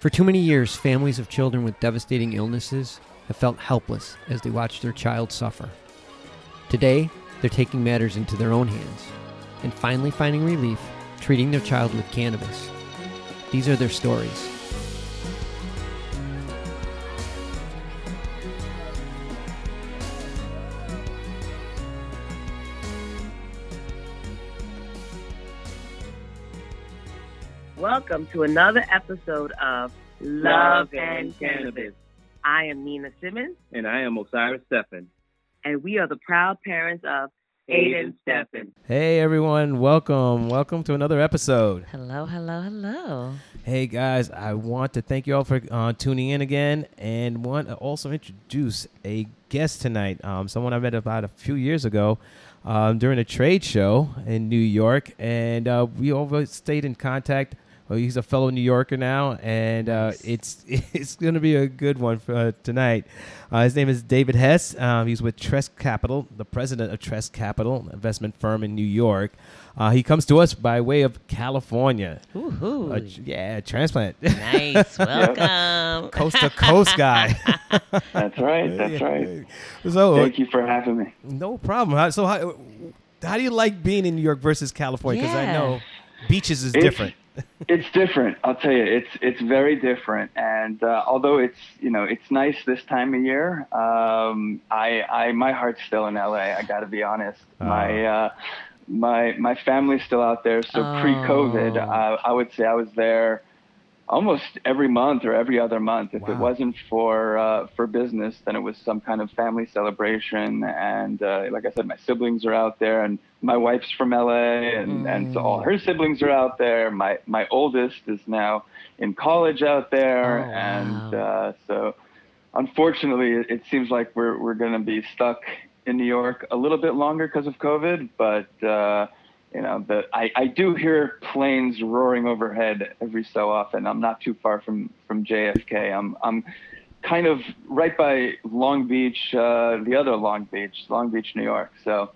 For too many years, families of children with devastating illnesses have felt helpless as they watch their child suffer. Today, they're taking matters into their own hands and finally finding relief treating their child with cannabis. These are their stories. Welcome to another episode of Love and Cannabis. I am Nina Simmons, And I am Osiris Steffen. and we are the proud parents of Aiden Steffen. Hey everyone, welcome. Welcome to another episode. Hello, hello, hello. Hey guys, I want to thank you all for uh, tuning in again and want to also introduce a guest tonight. Um, someone I met about a few years ago um, during a trade show in New York, and uh, we always stayed in contact. Well, he's a fellow New Yorker now, and uh, it's it's going to be a good one for uh, tonight. Uh, his name is David Hess. Um, he's with Tress Capital, the president of Tress Capital, an investment firm in New York. Uh, he comes to us by way of California. Woohoo. A yeah, transplant. nice. Welcome. coast to coast guy. That's right. That's right. So Thank you for having me. no problem. So how, how do you like being in New York versus California? Because I know beaches is It's- different. It's different. I'll tell you, it's it's very different. And uh, although it's you know it's nice this time of year, um, I I my heart's still in LA. I got to be honest. My Oh. uh, my my family's still out there. So Oh. pre-COVID, I, I would say I was there almost every month or every other month. If it wasn't for uh, for business, then it was some kind of family celebration. And uh, like I said, my siblings are out there, and my wife's from LA, and, and so all her siblings are out there. My my oldest is now in college out there, Oh, and wow. uh, so unfortunately, it, it seems like we're we're going to be stuck in New York a little bit longer because of COVID, but. Uh, you know, the, I, I do hear planes roaring overhead every so often. I'm not too far from, from JFK. I'm, I'm kind of right by Long Beach, uh, the other Long Beach, Long Beach, New York. So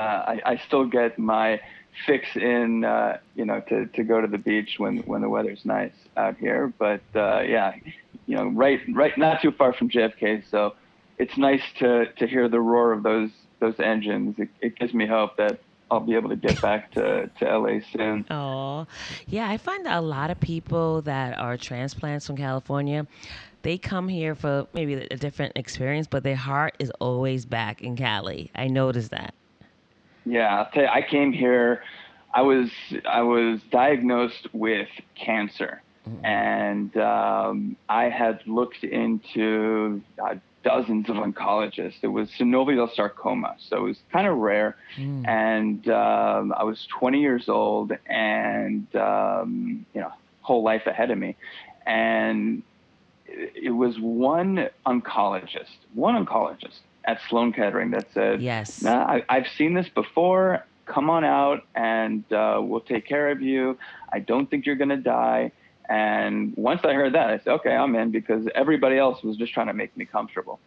I, I still get my fix in, uh, you know, to, to go to the beach when, when the weather's nice out here. But uh, yeah, you know, right, right, not too far from JFK. So it's nice to, to hear the roar of those, those engines. It, it gives me hope that I'll be able to get back to, to LA soon. Oh, yeah. I find that a lot of people that are transplants from California, they come here for maybe a different experience, but their heart is always back in Cali. I noticed that. Yeah, I'll tell you, I came here. I was I was diagnosed with cancer, and um, I had looked into uh, dozens of oncologists. It was synovial sarcoma, so it was kind of rare. And um, I was 20 years old, and um, you know, whole life ahead of me, and it was one oncologist, one oncologist at Sloan Kettering that said, Yes. Nah, I, I've seen this before. Come on out and uh, we'll take care of you. I don't think you're going to die. And once I heard that, I said, okay, I'm in because everybody else was just trying to make me comfortable.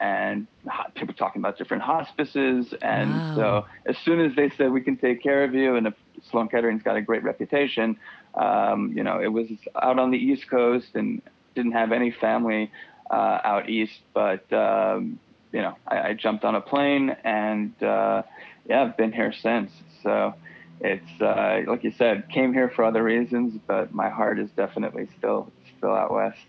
And people talking about different hospices. And Wow. so as soon as they said, we can take care of you, and if Sloan Kettering's got a great reputation, um, you know, it was out on the East Coast and didn't have any family uh, out east. But, um, you know, I, I jumped on a plane and, uh, yeah, I've been here since. So it's, uh, like you said, came here for other reasons, but my heart is definitely still, still out west.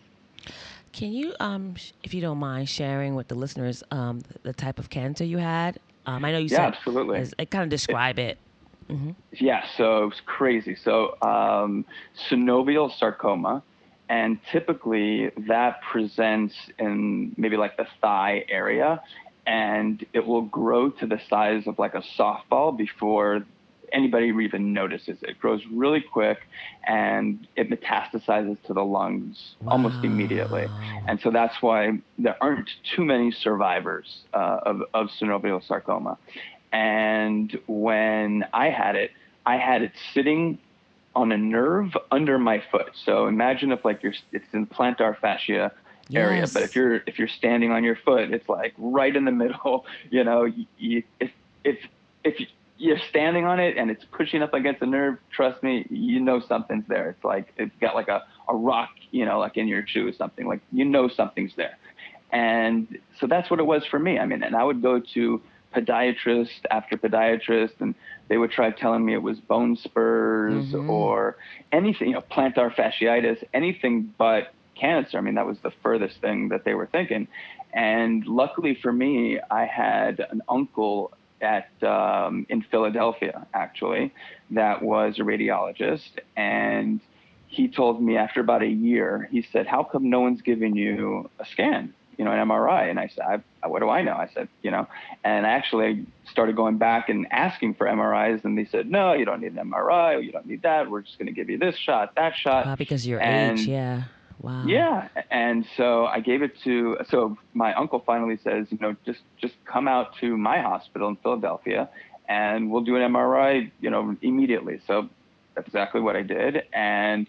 Can you, um, if you don't mind, sharing with the listeners um, the type of cancer you had? Um, I know you Yeah, said absolutely. I kind of describe it. hmm Yeah, so it was crazy. So um, synovial sarcoma, and typically that presents in maybe like the thigh area, and it will grow to the size of like a softball before anybody even notices. It grows really quick, and it metastasizes to the lungs almost immediately. And so that's why there aren't too many survivors uh, of, of synovial sarcoma. And when I had it, I had it sitting on a nerve under my foot. So imagine if like you're, it's in plantar fascia area, Yes. but if you're if you're standing on your foot, it's like right in the middle. You know, you, if if if you're standing on it and it's pushing up against the nerve, trust me, you know something's there. It's like it's got like a, a rock, you know, like in your shoe or something. Like you know something's there. And so that's what it was for me. I mean, and I would go to podiatrist after podiatrist and they would try telling me it was bone spurs mm-hmm. or anything, you know, plantar fasciitis, anything but cancer. I mean, that was the furthest thing that they were thinking. And luckily for me, I had an uncle at um, in Philadelphia actually that was a radiologist, and he told me after about a year, he said, "How come no one's giving you a scan?" You know, an MRI. And I said, I, what do I know? I said, you know, and I actually started going back and asking for MRIs, and they said, no, you don't need an MRI, you don't need that. We're just going to give you this shot, that shot. Uh, because your and, age, yeah. Wow. Yeah, and so I gave it to. So my uncle finally says, you know, just just come out to my hospital in Philadelphia, and we'll do an MRI, you know, immediately. So that's exactly what I did, and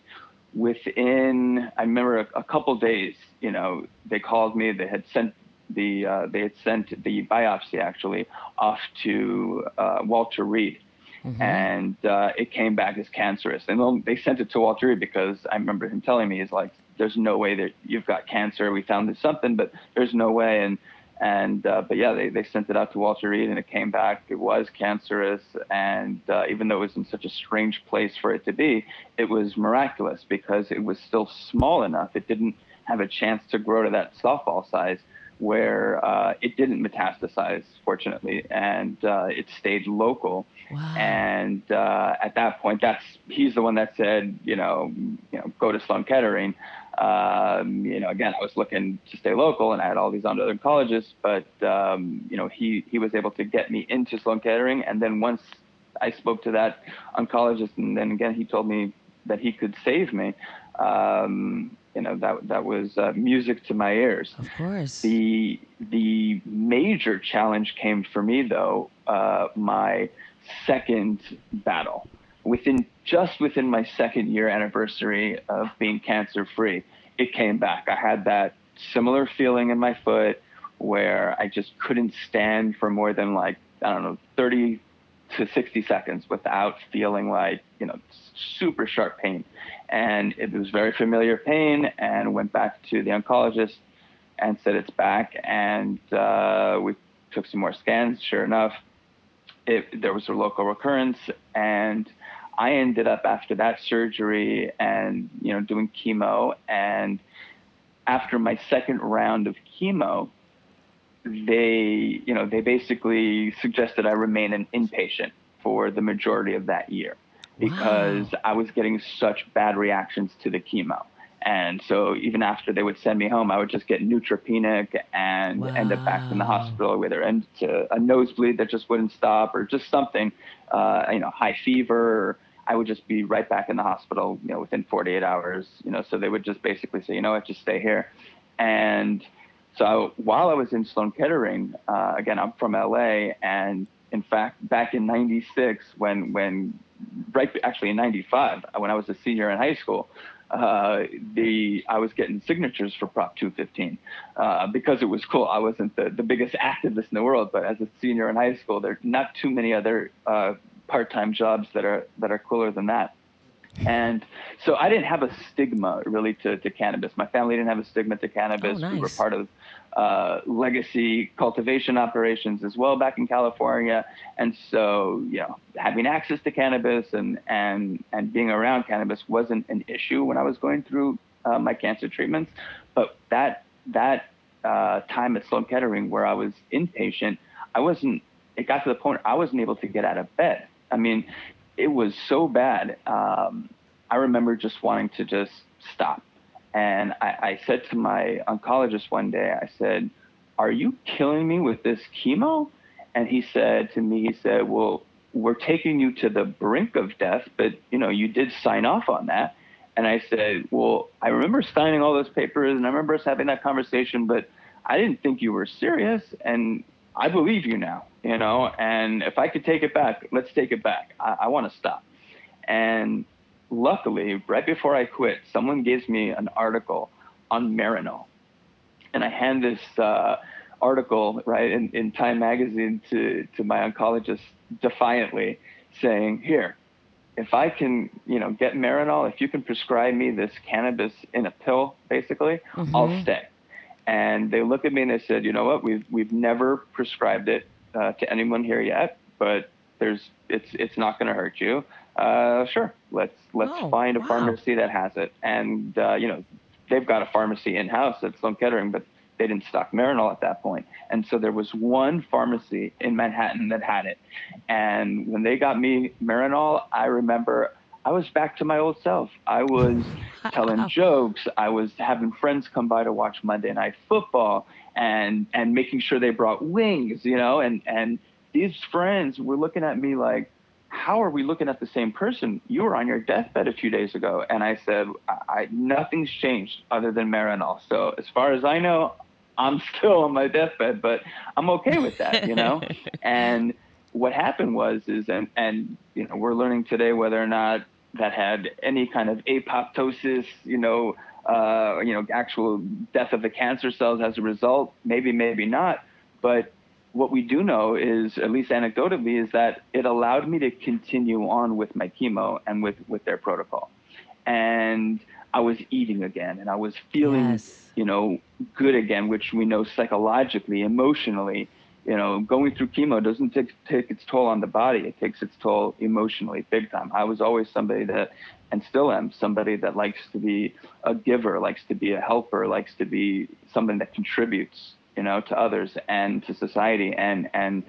within I remember a, a couple days, you know, they called me. They had sent the uh, they had sent the biopsy actually off to uh, Walter Reed, mm-hmm. and uh, it came back as cancerous. And they sent it to Walter Reed because I remember him telling me, "He's like, there's no way that you've got cancer. We found this something, but there's no way." And and uh, but yeah, they, they sent it out to Walter Reed, and it came back. It was cancerous, and uh, even though it was in such a strange place for it to be, it was miraculous because it was still small enough. It didn't have a chance to grow to that softball size where uh, it didn't metastasize, fortunately, and uh, it stayed local. Wow. And uh, at that point, that's he's the one that said, you know, you know, go to Sloan Kettering. Um, you know, again, I was looking to stay local, and I had all these other colleges, but um, you know, he he was able to get me into Sloan Kettering, and then once I spoke to that oncologist, and then again, he told me that he could save me. Um, you know that that was uh, music to my ears. Of course. The the major challenge came for me though uh, my second battle within just within my second year anniversary of being cancer free. It came back. I had that similar feeling in my foot where I just couldn't stand for more than like I don't know 30 to 60 seconds without feeling like you know super sharp pain and it was very familiar pain and went back to the oncologist and said it's back and uh, we took some more scans sure enough it, there was a local recurrence and i ended up after that surgery and you know doing chemo and after my second round of chemo they you know they basically suggested i remain an inpatient for the majority of that year because wow. I was getting such bad reactions to the chemo. And so even after they would send me home, I would just get neutropenic and wow. end up back in the hospital with into a nosebleed that just wouldn't stop or just something, uh, you know, high fever. I would just be right back in the hospital, you know, within 48 hours, you know, so they would just basically say, you know what, just stay here. And so while I was in Sloan Kettering, uh, again, I'm from LA and in fact, back in '96, when when right actually in '95, when I was a senior in high school, uh, the I was getting signatures for Prop 215 uh, because it was cool. I wasn't the, the biggest activist in the world, but as a senior in high school, there's not too many other uh, part-time jobs that are that are cooler than that. And so I didn't have a stigma really to, to cannabis. My family didn't have a stigma to cannabis. Oh, nice. We were part of uh, legacy cultivation operations as well back in California. And so, you know, having access to cannabis and, and, and being around cannabis wasn't an issue when I was going through uh, my cancer treatments. But that, that uh, time at Sloan Kettering where I was inpatient, I wasn't, it got to the point I wasn't able to get out of bed. I mean, it was so bad. Um, I remember just wanting to just stop and I, I said to my oncologist one day, I said, Are you killing me with this chemo? And he said to me, he said, Well, we're taking you to the brink of death, but you know, you did sign off on that. And I said, Well, I remember signing all those papers and I remember us having that conversation, but I didn't think you were serious and I believe you now, you know, and if I could take it back, let's take it back. I, I want to stop. And luckily, right before I quit, someone gives me an article on Marinol. And I hand this uh, article, right, in, in Time magazine to, to my oncologist defiantly saying, here, if I can, you know, get Marinol, if you can prescribe me this cannabis in a pill, basically, mm-hmm. I'll stay. And they looked at me and they said, you know what, we've, we've never prescribed it uh, to anyone here yet, but there's, it's, it's not going to hurt you. Uh, sure, let's, let's oh, find a wow. pharmacy that has it. And, uh, you know, they've got a pharmacy in house at Sloan Kettering, but they didn't stock Marinol at that point. And so there was one pharmacy in Manhattan that had it. And when they got me Marinol, I remember I was back to my old self. I was telling jokes. I was having friends come by to watch Monday Night Football and and making sure they brought wings, you know, and and these friends were looking at me like, how are we looking at the same person? You were on your deathbed a few days ago. And I said, I, I nothing's changed other than Marinol. So as far as I know, I'm still on my deathbed, but I'm okay with that, you know? and what happened was is and and you know, we're learning today whether or not that had any kind of apoptosis, you know, uh, you know, actual death of the cancer cells as a result. Maybe, maybe not. But what we do know is, at least anecdotally, is that it allowed me to continue on with my chemo and with with their protocol. And I was eating again and I was feeling, yes. you know, good again, which we know psychologically, emotionally, you know, going through chemo doesn't take, take its toll on the body. It takes its toll emotionally big time. I was always somebody that, and still am somebody that likes to be a giver, likes to be a helper, likes to be something that contributes you know, to others and to society. And and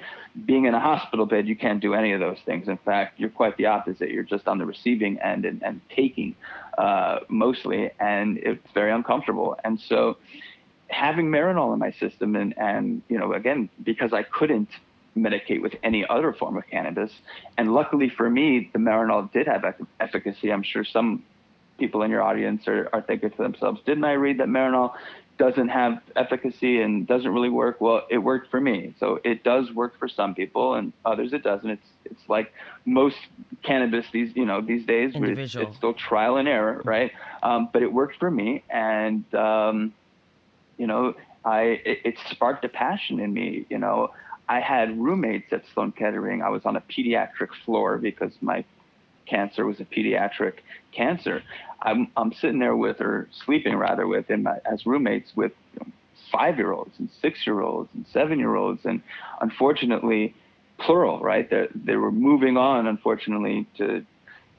being in a hospital bed, you can't do any of those things. In fact, you're quite the opposite. You're just on the receiving end and, and taking uh, mostly, and it's very uncomfortable. And so, having Marinol in my system, and and you know, again, because I couldn't medicate with any other form of cannabis, and luckily for me, the Marinol did have efficacy. I'm sure some people in your audience are, are thinking to themselves, didn't I read that Marinol doesn't have efficacy and doesn't really work. Well, it worked for me. So it does work for some people and others it doesn't. It's it's like most cannabis these you know these days it's, it's, still trial and error, right? Um, but it worked for me and um, you know I it, it sparked a passion in me. You know I had roommates at Sloan Kettering. I was on a pediatric floor because my cancer was a pediatric cancer. I'm, I'm sitting there with, or sleeping rather with, in my, as roommates with you know, five year olds and six year olds and seven year olds. And unfortunately, plural, right? They, they were moving on, unfortunately, to,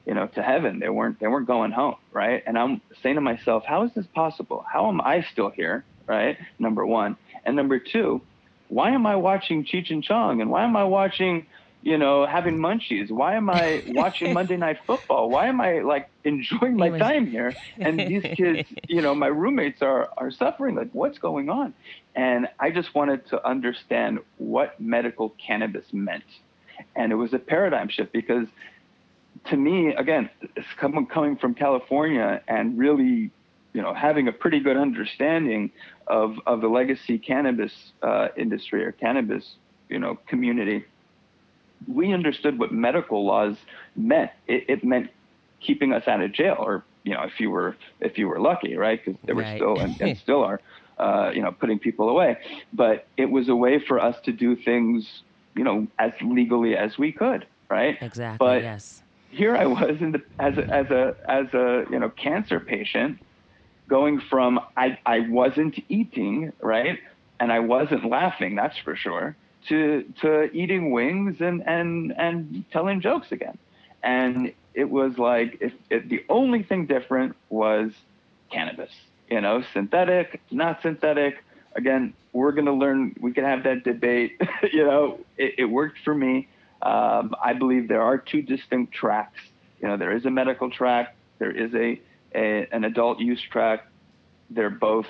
you know, to heaven. They weren't, they weren't going home, right? And I'm saying to myself, how is this possible? How am I still here, right? Number one. And number two, why am I watching Cheech and Chong? And why am I watching you know, having munchies? Why am I watching Monday Night Football? Why am I like enjoying my time here? And these kids, you know, my roommates are are suffering. Like, what's going on? And I just wanted to understand what medical cannabis meant, and it was a paradigm shift because, to me, again, coming coming from California and really, you know, having a pretty good understanding of of the legacy cannabis uh, industry or cannabis, you know, community we understood what medical laws meant. It, it, meant keeping us out of jail, or you know, if you were if you were lucky, right? Because they were right. still and, and still are, uh, you know, putting people away. But it was a way for us to do things, you know, as legally as we could, right? Exactly. But yes. Here I was in the as a as a as a you know cancer patient, going from I I wasn't eating right, and I wasn't laughing. That's for sure to to eating wings and and and telling jokes again. And it was like if, if the only thing different was cannabis, you know, synthetic, not synthetic. Again, we're going to learn. We can have that debate. you know, it, it, worked for me. Um, I believe there are two distinct tracks. You know, there is a medical track. There is a, a an adult use track. They're both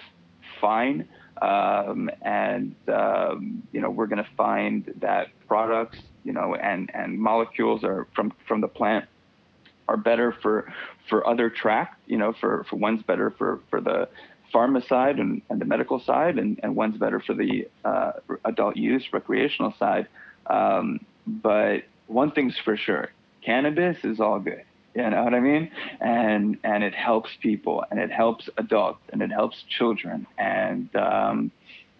fine. Um, and um, you know we're going to find that products you know and and molecules are from from the plant are better for for other track you know for for one's better for for the pharma side and, and the medical side and, and one's better for the uh, adult use recreational side um, but one thing's for sure cannabis is all good you know what I mean? And and it helps people, and it helps adults, and it helps children, and um,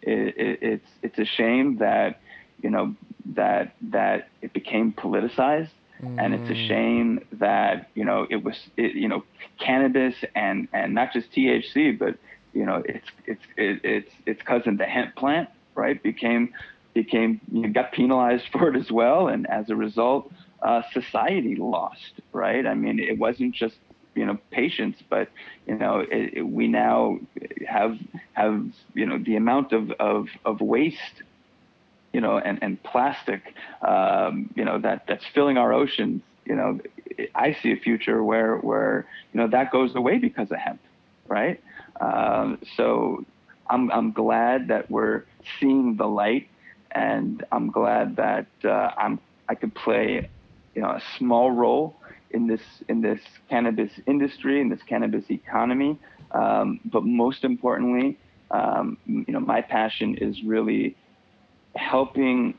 It, it, it's it's a shame that you know that that it became politicized, and it's a mm. shame that you know it was it, you know cannabis and and not just THC, but you know it's it's it, it's its cousin, the hemp plant, right? Became became you know, got penalized for it as well, and as a result, uh, society lost, right? I mean, it wasn't just you know patients, but you know it, it, we now have have you know the amount of of, of waste you know, and, and plastic, um, you know, that, that's filling our oceans, you know, I see a future where, where, you know, that goes away because of hemp, right? Um, so I'm, I'm glad that we're seeing the light and I'm glad that uh, I'm, I could play, you know, a small role in this, in this cannabis industry, in this cannabis economy. Um, but most importantly, um, you know, my passion is really helping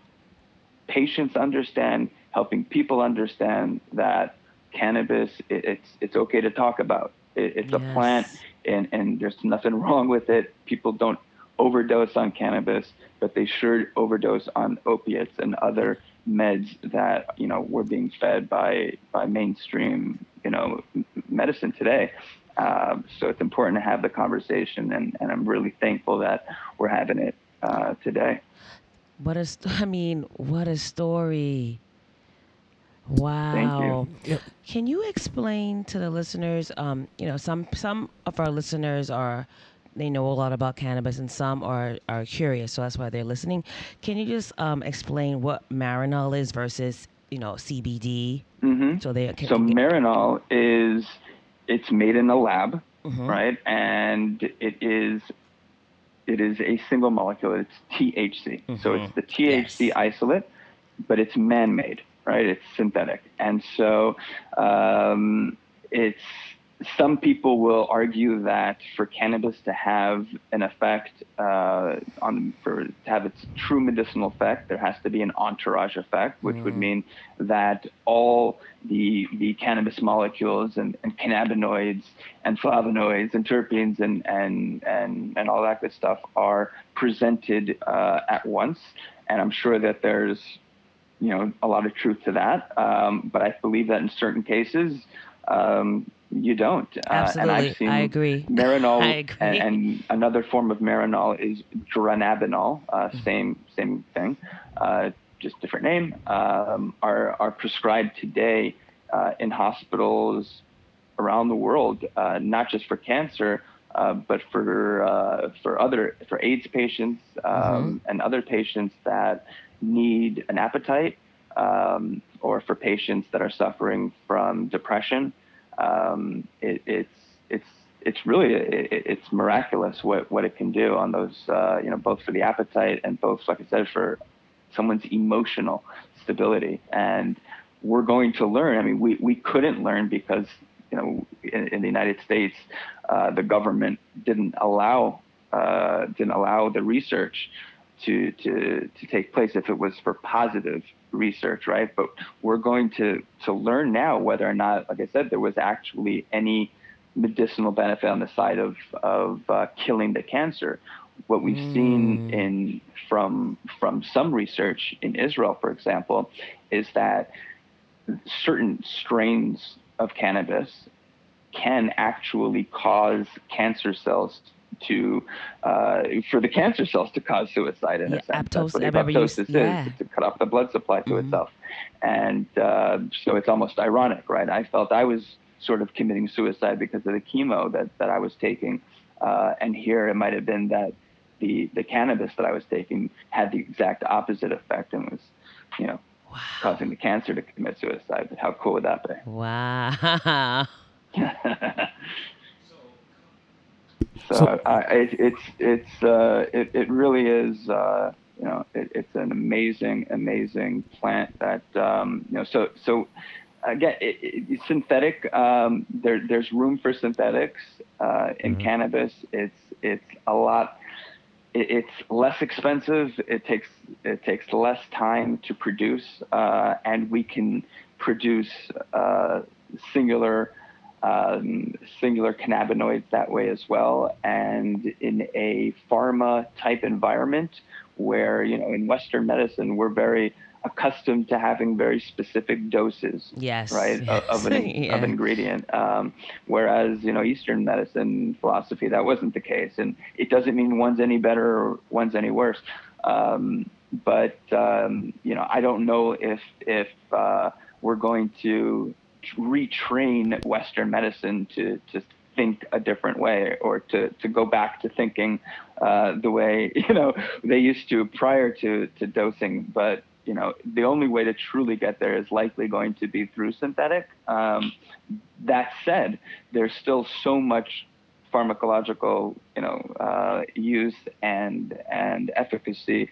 patients understand, helping people understand that cannabis it, it's it's okay to talk about. It, it's yes. a plant, and and there's nothing wrong with it. People don't overdose on cannabis, but they sure overdose on opiates and other meds that you know we're being fed by by mainstream you know medicine today. Um, so it's important to have the conversation, and, and I'm really thankful that we're having it uh, today. What a, st- I mean, what a story. Wow. You. Can you explain to the listeners? Um, you know, some some of our listeners are they know a lot about cannabis, and some are are curious, so that's why they're listening. Can you just um, explain what Marinol is versus you know CBD? Mm-hmm. So they can, so get- Marinol is it's made in a lab, mm-hmm. right? And it is it is a single molecule. It's THC. Mm-hmm. So it's the THC yes. isolate, but it's man-made, right? It's synthetic, and so um, it's some people will argue that for cannabis to have an effect uh, on for to have its true medicinal effect, there has to be an entourage effect, which mm. would mean that all the the cannabis molecules and, and cannabinoids and flavonoids and terpenes and and and, and all that good stuff are presented uh, at once. And I'm sure that there's you know a lot of truth to that, um, but I believe that in certain cases. Um, you don't. Absolutely. Uh, and I've seen I agree. Marinol I agree. And, and, another form of Marinol is dronabinol, uh, mm-hmm. same same thing, uh, just different name. Um, are are prescribed today uh, in hospitals around the world, uh, not just for cancer, uh, but for for other for AIDS patients um, mm-hmm. and other patients that need an appetite, um, or for patients that are suffering from depression um, it, it's it's it's really it, it's miraculous what what it can do on those uh, you know both for the appetite and both like I said for someone's emotional stability and we're going to learn. I mean, we, we couldn't learn because you know in, in the United States uh, the government didn't allow uh, didn't allow the research to to to take place if it was for positive research, right? But we're going to to learn now whether or not, like I said, there was actually any medicinal benefit on the side of of uh, killing the cancer. What we've mm. seen in from from some research in Israel, for example, is that certain strains of cannabis can actually cause cancer cells to uh, for the cancer cells to cause suicide in yeah, a sense. Aptos, That's what apoptosis is, yeah. to cut off the blood supply to mm-hmm. itself. And uh, so it's almost ironic, right? I felt I was sort of committing suicide because of the chemo that, that I was taking. Uh, and here it might have been that the, the cannabis that I was taking had the exact opposite effect and was, you know, wow. causing the cancer to commit suicide. How cool would that be? Wow. So, so uh, it, it's it's uh, it, it really is uh, you know it, it's an amazing amazing plant that um, you know so so again it, it, synthetic um, there there's room for synthetics uh, in mm-hmm. cannabis it's it's a lot it's less expensive it takes it takes less time to produce uh, and we can produce uh, singular um, singular cannabinoids that way as well. And in a pharma type environment where, you know, in Western medicine, we're very accustomed to having very specific doses, Yes. right, yes. of, of an, Yeah. of ingredient. Um, whereas, you know, Eastern medicine philosophy, that wasn't the case. And it doesn't mean one's any better or one's any worse. Um, but, um, you know, I don't know if, if uh, we're going to retrain Western medicine to, to think a different way or to, to go back to thinking uh, the way, you know, they used to prior to, to dosing. But, you know, the only way to truly get there is likely going to be through synthetic. Um, that said, there's still so much pharmacological, you know, uh, use and and efficacy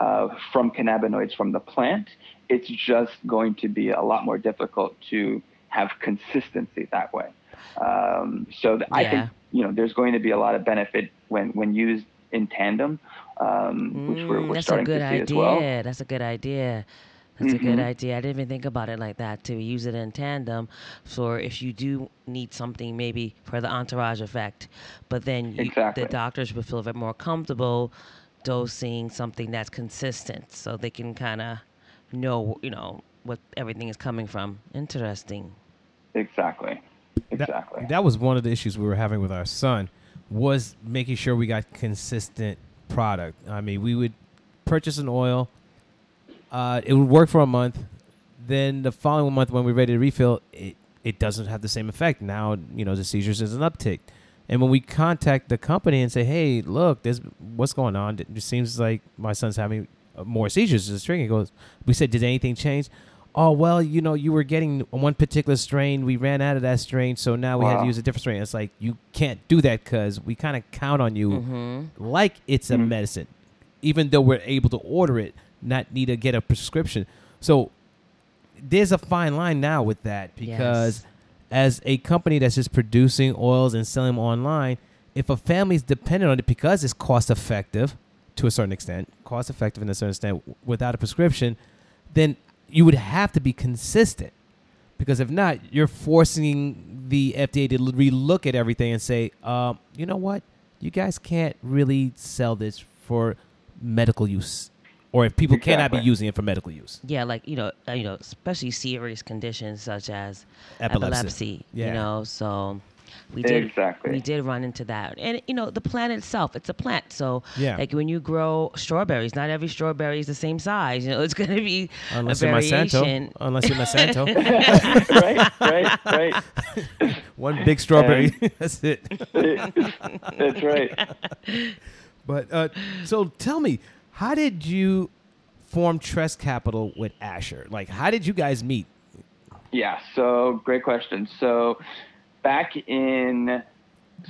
uh, from cannabinoids from the plant. It's just going to be a lot more difficult to have consistency that way. Um, so th- I think you know there's going to be a lot of benefit when when used in tandem, um, which we're, Mm, we're that's a starting good to see idea. as well. That's a good idea. That's a good Mhm. idea. I didn't even think about it like that to use it in tandem for if you do need something maybe for the entourage effect, but then you, Exactly. the doctors would feel a bit more comfortable dosing something that's consistent so they can kind of know, you know, what everything is coming from. Interesting. Exactly. Exactly. That, was one of the issues we were having with our son was making sure we got consistent product. I mean, we would purchase an oil, uh, it would work for a month, then the following month when we're ready to refill, it it doesn't have the same effect. Now, you know, the seizures is an uptick. And when we contact the company and say, "Hey, look, this what's going on? It seems like my son's having more seizures." The string goes, "We said, did anything change?" Oh well, you know, you were getting one particular strain. We ran out of that strain, so now we had to use a different strain. It's like you can't do that because we kind of count on you hmm like it's a Mhm. medicine, even though we're able to order it, not need to get a prescription. So there's a fine line now with that because Yes. as a company that's just producing oils and selling them online, if a family's dependent on it because it's cost effective to a certain extent, cost effective in a certain extent w- without a prescription, then you would have to be consistent. Because if not, you're forcing the FDA to l- relook at everything and say, um, you know what, you guys can't really sell this for medical use, or if people cannot be using it for medical use, Yeah, like you know, uh, you know, especially serious conditions such as epilepsy. epilepsy. Yeah. You know, so we did Exactly. we did run into that, and you know, the plant itself, it's a plant. So Yeah. like when you grow strawberries, not every strawberry is the same size. You know, it's going to be Unless a you're variation. Monsanto, unless you're Monsanto, right, right, right. one big strawberry, that's it. That's right. But uh, so tell me, how did you form Tress Capital with Asher? Like, how did you guys meet? Yeah, so great question. So back in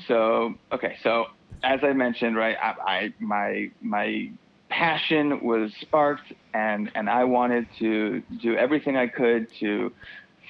so okay, so as I mentioned, right, I, I my my passion was sparked and and I wanted to do everything I could to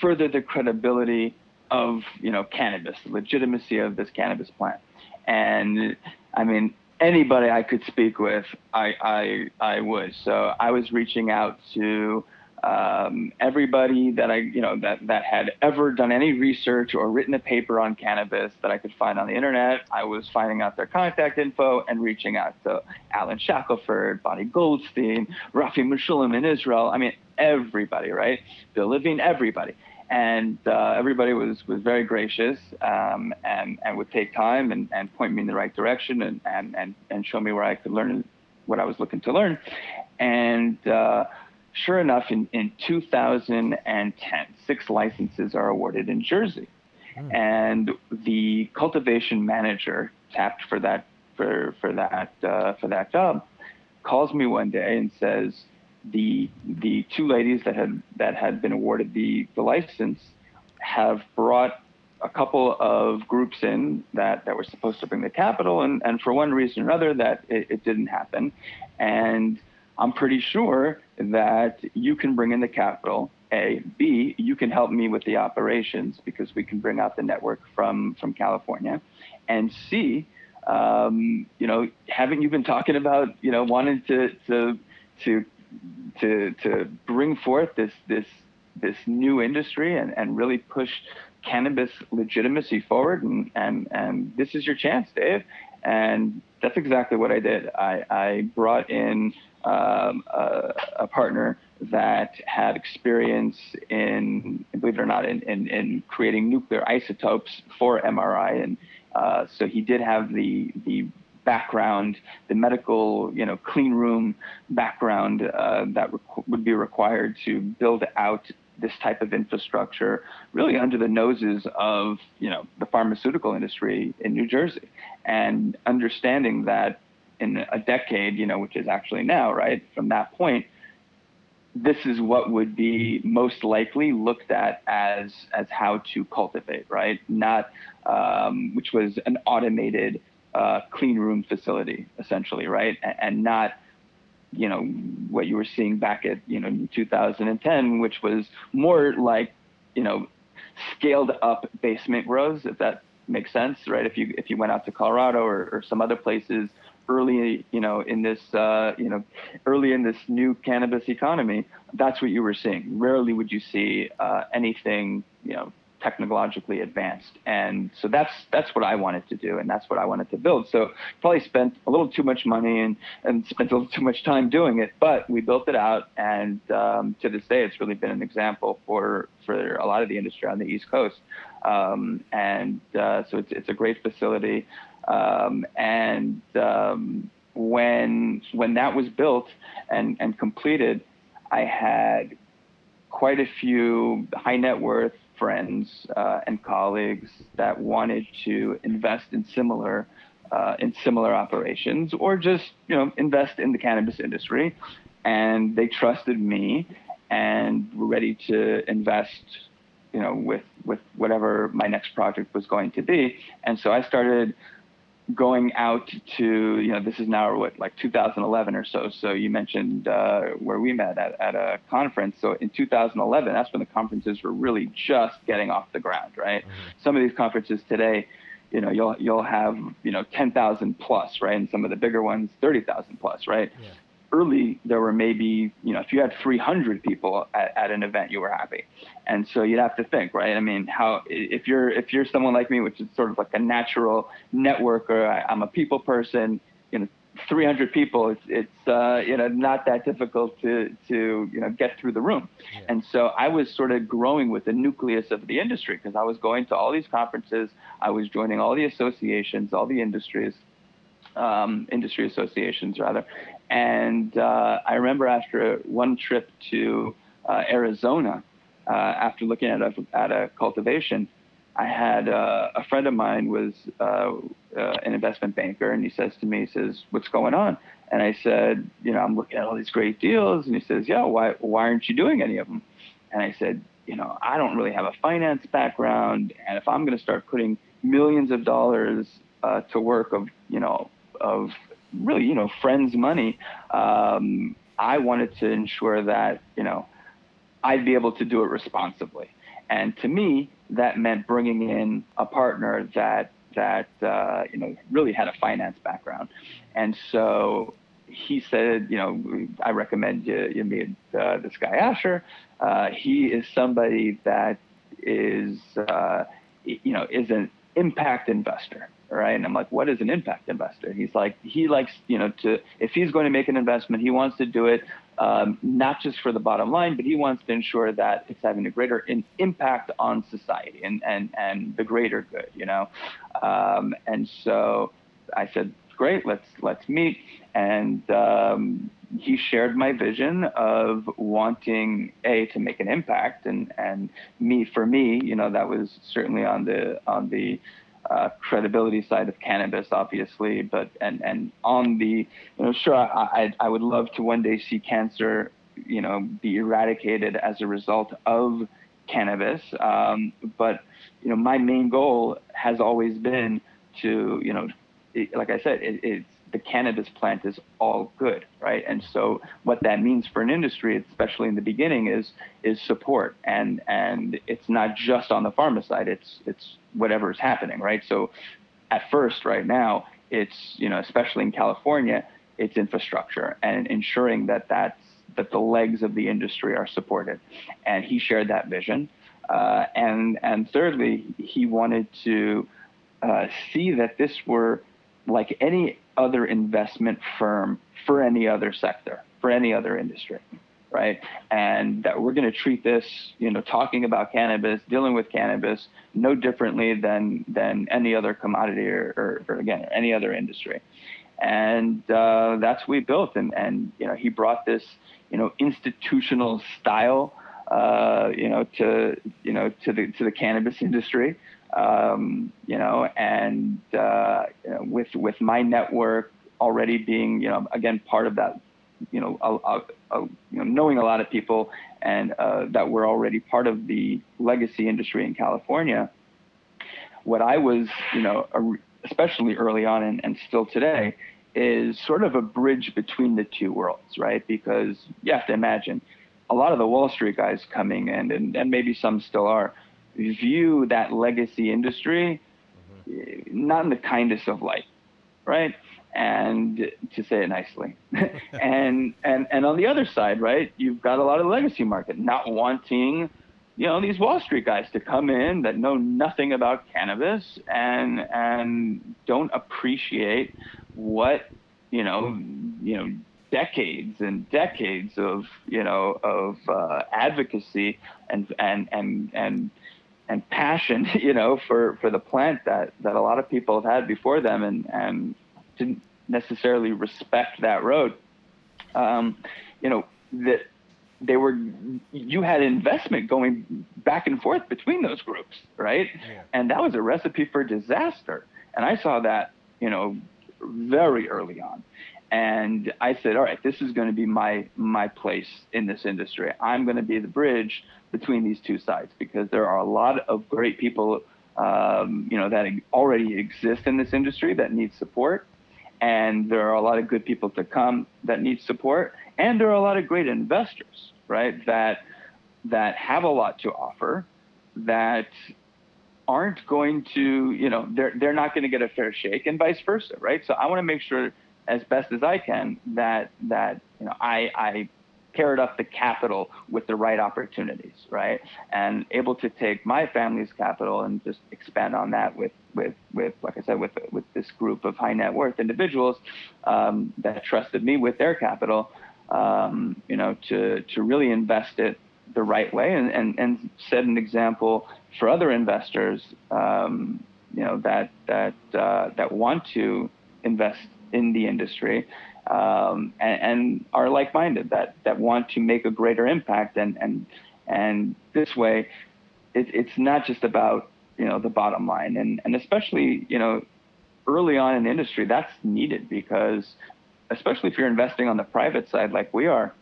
further the credibility of, you know, cannabis, the legitimacy of this cannabis plant. And I mean, anybody I could speak with, I I I would. So I was reaching out to um, everybody that I, you know, that, that had ever done any research or written a paper on cannabis that I could find on the internet. I was finding out their contact info and reaching out to Alan Shackelford, Bonnie Goldstein, Rafi Mechoulam in Israel. I mean, everybody, right? Bill Levine, everybody. And uh, everybody was, was very gracious um, and, and would take time and, and point me in the right direction and, and, and, and show me where I could learn what I was looking to learn. And uh, sure enough, in, in 2010, six licenses are awarded in Jersey. And the cultivation manager tapped for that for for that uh, for that job calls me one day and says the the two ladies that had that had been awarded the, the license have brought a couple of groups in that, that were supposed to bring the capital and, and for one reason or another that it, it didn't happen and I'm pretty sure that you can bring in the capital. A, B, you can help me with the operations because we can bring out the network from from California, and C, um, you know, haven't you been talking about you know wanting to to to to to bring forth this this this new industry and, and really push cannabis legitimacy forward, and and and this is your chance, Dave. And that's exactly what I did. I, I brought in um, a, a, partner that had experience in, believe it or not, in, in, in creating nuclear isotopes for MRI, and uh, so he did have the the background, the medical, you know, clean room background uh, that would be required to build out this type of infrastructure really under the noses of you know the pharmaceutical industry in New Jersey. And understanding that in a decade you know which is actually now right? From that point this is what would be most likely looked at as as how to cultivate right? Not um, which was an automated uh, clean room facility essentially right? And, and not you know what you were seeing back at you know 2010, which was more like you know scaled up basement grows, if that makes sense, right? If you if you went out to Colorado or, or some other places early, you know, in this uh, you know early in this new cannabis economy, that's what you were seeing. Rarely would you see uh, anything you know technologically advanced. And so that's that's what I wanted to do, and that's what I wanted to build. So probably spent a little too much money and and spent a little too much time doing it, but we built it out, and um, to this day, it's really been an example for for a lot of the industry on the East Coast. Um, and uh, so it's it's a great facility, um, and um, when when that was built and and completed, I had quite a few high net worth friends uh, and colleagues that wanted to invest in similar uh, in similar operations or just you know invest in the cannabis industry. And they trusted me and were ready to invest you know with with whatever my next project was going to be. And so I started going out to you know this is now what like 2011 or so. So you mentioned uh, where we met at, at a conference. So in 2011 that's when the conferences were really just getting off the ground right? Mm-hmm. some of these conferences today you know you'll you'll have you know 10,000 plus right? And some of the bigger ones 30,000 plus right? Yeah early there were maybe you know if you had 300 people at, at, an event you were happy and so you'd have to think right i mean how if you're if you're someone like me which is sort of like a natural networker I, am a people person you know 300 people it's it's uh, you know not that difficult to to you know get through the room yeah. and so i was sort of growing with the nucleus of the industry because i was going to all these conferences i was joining all the associations all the industries um, industry associations rather. And uh, I remember after one trip to uh, Arizona, uh, after looking at a, at a cultivation, I had uh, a friend of mine was uh, uh, an investment banker, and he says to me, he says, "What's going on?" And I said, "You know, I'm looking at all these great deals." And he says, "Yeah, why why aren't you doing any of them?" And I said, "You know, I don't really have a finance background, and if I'm going to start putting millions of dollars to work of you know of really, you know, friends' money, um, I wanted to ensure that, you know, I'd be able to do it responsibly. And to me, that meant bringing in a partner that that uh, you know really had a finance background, and so he said, you know, I recommend you, you meet uh, this guy Asher. Uh, he is somebody that is, uh, you know, is an impact investor right? And I'm like, what is an impact investor? He's like, he likes, you know, to if he's going to make an investment, he wants to do it um, not just for the bottom line, but he wants to ensure that it's having a greater in, impact on society and and and the greater good, you know. Um, and so I said, great, let's let's meet. And um, he shared my vision of wanting a to make an impact, and and me for me, you know, that was certainly on the on the uh, credibility side of cannabis, obviously, but and and on the you know sure I, I would love to one day see cancer you know be eradicated as a result of cannabis, um, but you know my main goal has always been to you know it, like I said it, it's the cannabis plant is all good, right? And so what that means for an industry, especially in the beginning, is is support, and and it's not just on the pharma side; it's it's whatever is happening, right? So at first, right now, it's you know especially in California, it's infrastructure and ensuring that that's that the legs of the industry are supported, and he shared that vision. Uh, and and thirdly, he wanted to uh, see that this were like any other investment firm for any other sector, for any other industry, right? And that we're going to treat this, you know, talking about cannabis, dealing with cannabis, no differently than than any other commodity or, or, or again any other industry. And uh, that's what we built. And and you know, he brought this, you know, institutional style, uh, you know, to you know to the to the cannabis industry um, you know, and uh, you know, with with my network already being, you know, again part of that, you know, a, a, a, you know knowing a lot of people and uh, that we're already part of the legacy industry in California. What I was, you know, especially early on and, and still today, is sort of a bridge between the two worlds, right? Because you have to imagine a lot of the Wall Street guys coming in, and, and maybe some still are, view that legacy industry mm-hmm. not in the kindest of light, right? And to say it nicely, and and and on the other side, right, you've got a lot of legacy market not wanting, you know, these Wall Street guys to come in that know nothing about cannabis and and don't appreciate what you know, you know, decades and decades of you know of uh, advocacy and and and and and passion, you know, for, for the plant that, that a lot of people have had before them and, and didn't necessarily respect that road. Um, you know, that they were, you had investment going back and forth between those groups, right? Yeah. And that was a recipe for disaster. And I saw that, you know, very early on. And I said, all right, this is going to be my my place in this industry. I'm going to be the bridge between these two sides because there are a lot of great people, um, you know, that already exist in this industry that need support, and there are a lot of good people to come that need support, and there are a lot of great investors, right, that that have a lot to offer, that aren't going to, you know, they're they're not going to get a fair shake, and vice versa, right? So I want to make sure as best as I can that that you know I I paired up the capital with the right opportunities, right? And able to take my family's capital and just expand on that with, with, with like I said, with, with this group of high net worth individuals um, that trusted me with their capital, um, you know, to, to really invest it the right way and, and, and set an example for other investors, um, you know, that, that, uh, that want to invest in the industry um, and, and, are like-minded that that want to make a greater impact. And and and this way it, it's not just about you know the bottom line. And and especially you know early on in the industry that's needed because especially if you're investing on the private side like we are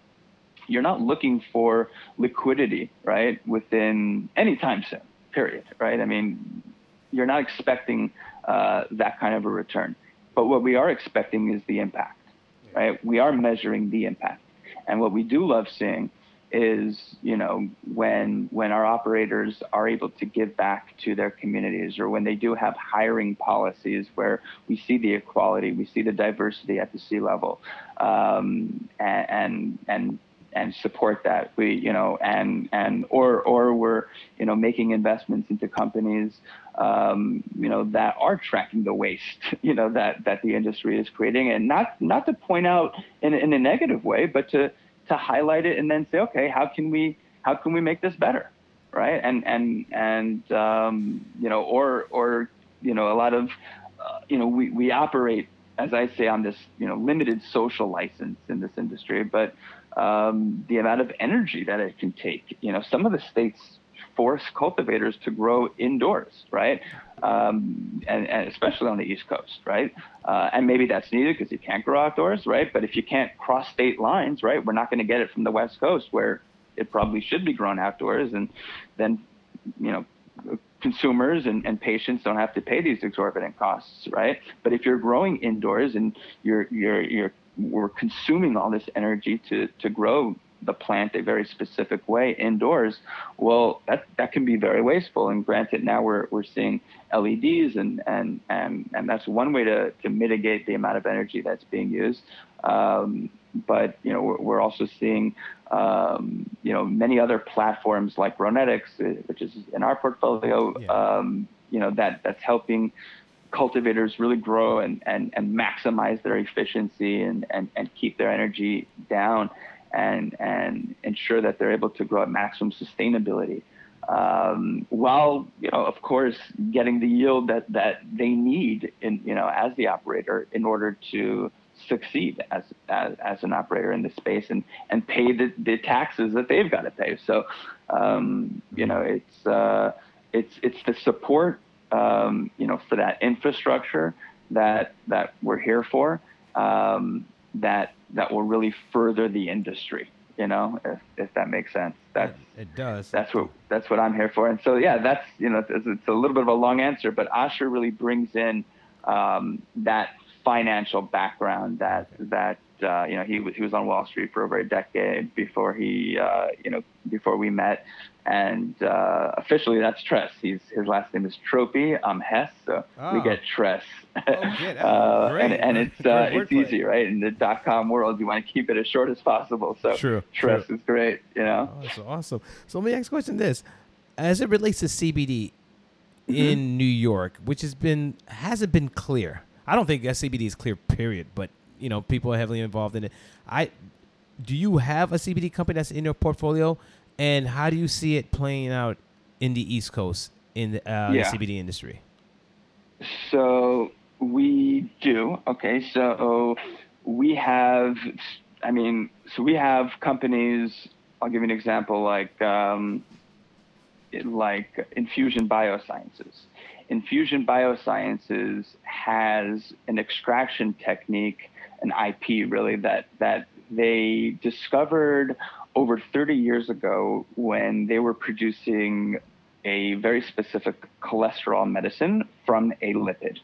you're not looking for liquidity right within any time soon period right? I mean you're not expecting uh, that kind of a return but what we are expecting is the impact right? We are measuring the impact. And what we do love seeing is, you know, when when our operators are able to give back to their communities or when they do have hiring policies where we see the equality, we see the diversity at the C-level, um, and, and and and support that. We, you know, and and or or we're, you know, making investments into companies, um, you know, that are tracking the waste, you know, that that the industry is creating, and not not to point out in in a negative way, but to to highlight it and then say, okay, how can we how can we make this better, right? And and and um, you know, or or you know, a lot of uh, you know, we we operate as I say, on this you know limited social license in this industry, but um, the amount of energy that it can take. You know, some of the states force cultivators to grow indoors, right? Um, and, and, especially on the East Coast, right? Uh, and maybe that's needed because you can't grow outdoors, right? But if you can't cross state lines, right, we're not going to get it from the West Coast where it probably should be grown outdoors, and then you know consumers and, and patients don't have to pay these exorbitant costs, right? But if you're growing indoors and you're you're you're we're consuming all this energy to, to grow the plant a very specific way indoors, well, that, that can be very wasteful. And granted, now we're, we're seeing LEDs, and, and, and, and that's one way to, to mitigate the amount of energy that's being used. Um, but you know we're, we're also seeing um, you know many other platforms like Ronetics, uh, which is in our portfolio. Yeah. Um, you know that that's helping cultivators really grow and, and, and maximize their efficiency and, and, and keep their energy down and and ensure that they're able to grow at maximum sustainability. Um, while you know of course getting the yield that that they need in you know as the operator in order to succeed as as, as an operator in this space and and pay the, the taxes that they've got to pay. So um, you know it's uh, it's it's the support um, you know for that infrastructure that that we're here for um, that that will really further the industry you know if, if that makes sense that's it does. that's what that's what I'm here for. And so yeah, that's you know it's, it's a little bit of a long answer, but Asher really brings in um, that financial background that that uh, you know he was he was on Wall Street for over a decade before he uh, you know before we met, and uh, officially that's Tress. He's his last name is Tropy. I'm Hess, so we Oh. get Tress. Oh. Oh, uh, and and it's uh, it's easy, right? In the dot com world, you want to keep it as short as possible. So True, Tress is great, you know. Oh, that's awesome. So let me ask a question this. As it relates to CBD Mm-hmm. in New York, which has been hasn't been clear. I don't think CBD is clear, period. But you know, people are heavily involved in it. I do you have a CBD company that's in your portfolio, and how do you see it playing out in the East Coast in the, uh, Yeah. the CBD industry? So we do. Okay. So we have, I mean, so we have companies. I'll give you an example, like um, like Infusion Biosciences. Infusion Biosciences has an extraction technique, an IP really that that they discovered over 30 years ago when they were producing a very specific cholesterol medicine from a lipid.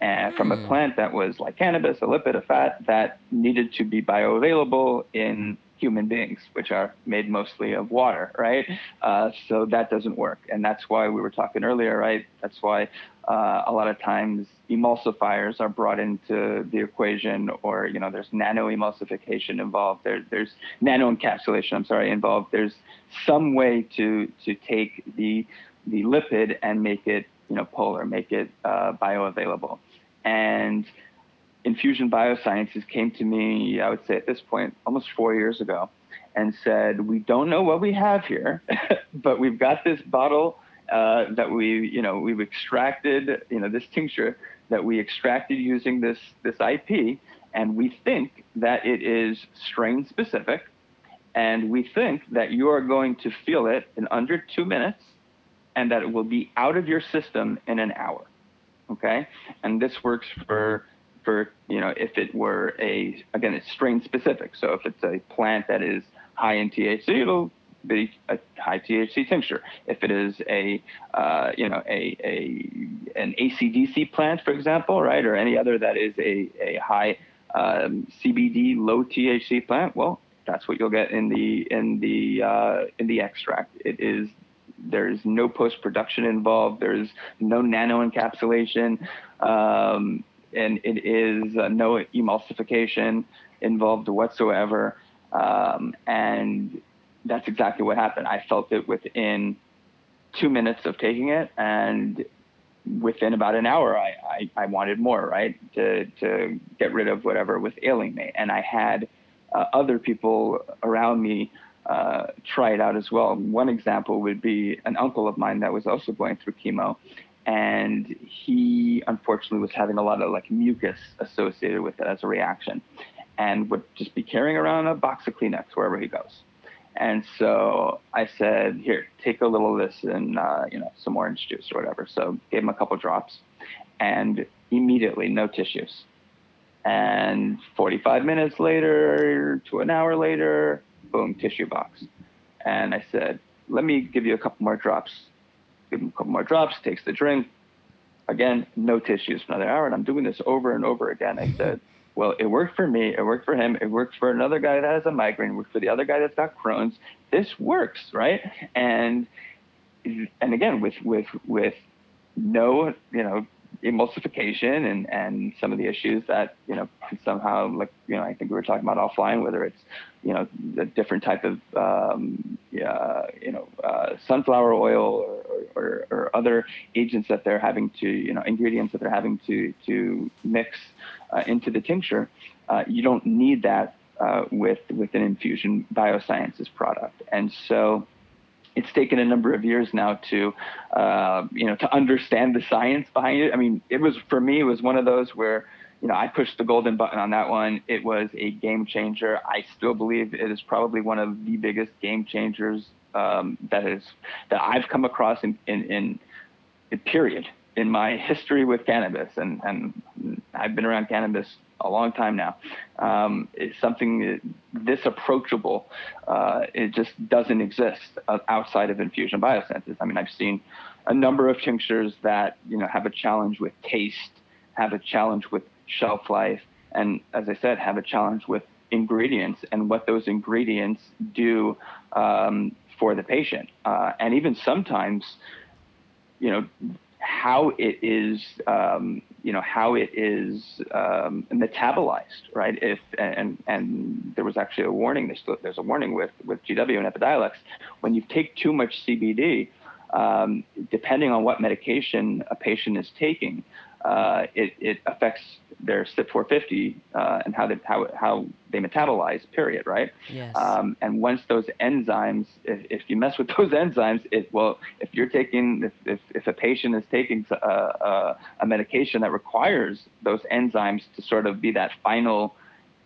And from a mm. plant that was like cannabis, a lipid, a fat that needed to be bioavailable in human beings, which are made mostly of water, right? Uh, so that doesn't work. And that's why we were talking earlier, right? That's why uh, a lot of times emulsifiers are brought into the equation or, you know, there's nano emulsification involved. There, there's nano encapsulation, I'm sorry, involved. There's some way to, to take the, the lipid and make it, you know, polar, make it uh, bioavailable. And Infusion Biosciences came to me, I would say at this point, almost four years ago, and said, "We don't know what we have here, but we've got this bottle uh, that we, you know, we've extracted, you know, this tincture that we extracted using this this IP, and we think that it is strain specific, and we think that you are going to feel it in under two minutes, and that it will be out of your system in an hour." Okay, and this works for for you know if it were a again it's strain specific. So if it's a plant that is high in THC, it'll be a high THC tincture. If it is a uh, you know a, a an ACDC plant, for example, right, or any other that is a a high um, CBD low THC plant, well, that's what you'll get in the in the uh, in the extract. It is there's no post production involved. There's no nano encapsulation, um, and it is uh, no emulsification involved whatsoever. Um, and that's exactly what happened. I felt it within two minutes of taking it, and within about an hour, I, I, I wanted more, right? To, to get rid of whatever was ailing me. And I had uh, other people around me uh, try it out as well. One example would be an uncle of mine that was also going through chemo. And he unfortunately was having a lot of like mucus associated with it as a reaction and would just be carrying around a box of Kleenex wherever he goes. And so I said, here, take a little of this and, uh, you know, some orange juice or whatever. So gave him a couple drops and immediately no tissues. And 45 minutes later to an hour later, boom, tissue box. And I said, let me give you a couple more drops. Give him a couple more drops, takes the drink. Again, no tissues for another hour. And I'm doing this over and over again. I said, well, it worked for me. It worked for him. It worked for another guy that has a migraine. It worked for the other guy that's got Crohn's. This works, right? And and again, with with with no you know emulsification and, and some of the issues that you know somehow like you know I think we were talking about offline whether it's you know a different type of um, yeah, you know uh, sunflower oil or, or, or, other agents that they're having to you know ingredients that they're having to to mix uh, into the tincture uh, you don't need that uh, with with an Infusion Biosciences product. And so it's taken a number of years now to, uh, you know, to understand the science behind it. I mean, it was for me, it was one of those where, you know, I pushed the golden button on that one. It was a game changer. I still believe it is probably one of the biggest game changers um, that is that I've come across in in, in, in period in my history with cannabis, and and I've been around cannabis a long time now. Um, something this approachable. Uh, it just doesn't exist outside of Infusion Biosciences. I mean, I've seen a number of tinctures that you know have a challenge with taste, have a challenge with shelf life, and as I said, have a challenge with ingredients and what those ingredients do um, for the patient. Uh, and even sometimes, you know, how it is, um, you know, how it is um, metabolized, right? If and and there was actually a warning. There's there's a warning with with GW and Epidiolex when you take too much CBD, um, depending on what medication a patient is taking, uh, it, it affects their CYP450 uh, and how they how how they metabolize. Period. Right. Yes. Um, and once those enzymes, if, if you mess with those enzymes, it well, if you're taking if if, if a patient is taking a, a, a medication that requires those enzymes to sort of be that final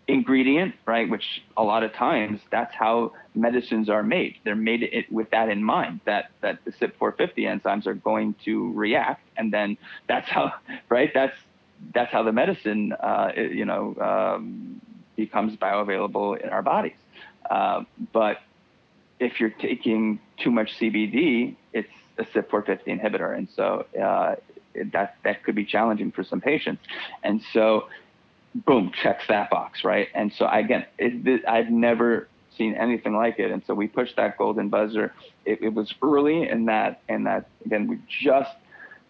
ingredient, right? Which a lot of times that's how medicines are made. They're made it with that in mind that that the CYP450 enzymes are going to react, and then that's how, right? That's that's how the medicine, uh, you know, um, becomes bioavailable in our bodies. Uh, but if you're taking too much CBD, it's a CYP450 inhibitor, and so uh, that that could be challenging for some patients. And so boom, checks that box, right? And so again, it, I've never seen anything like it, and so we pushed that golden buzzer. It, it was early in that, and that again, we just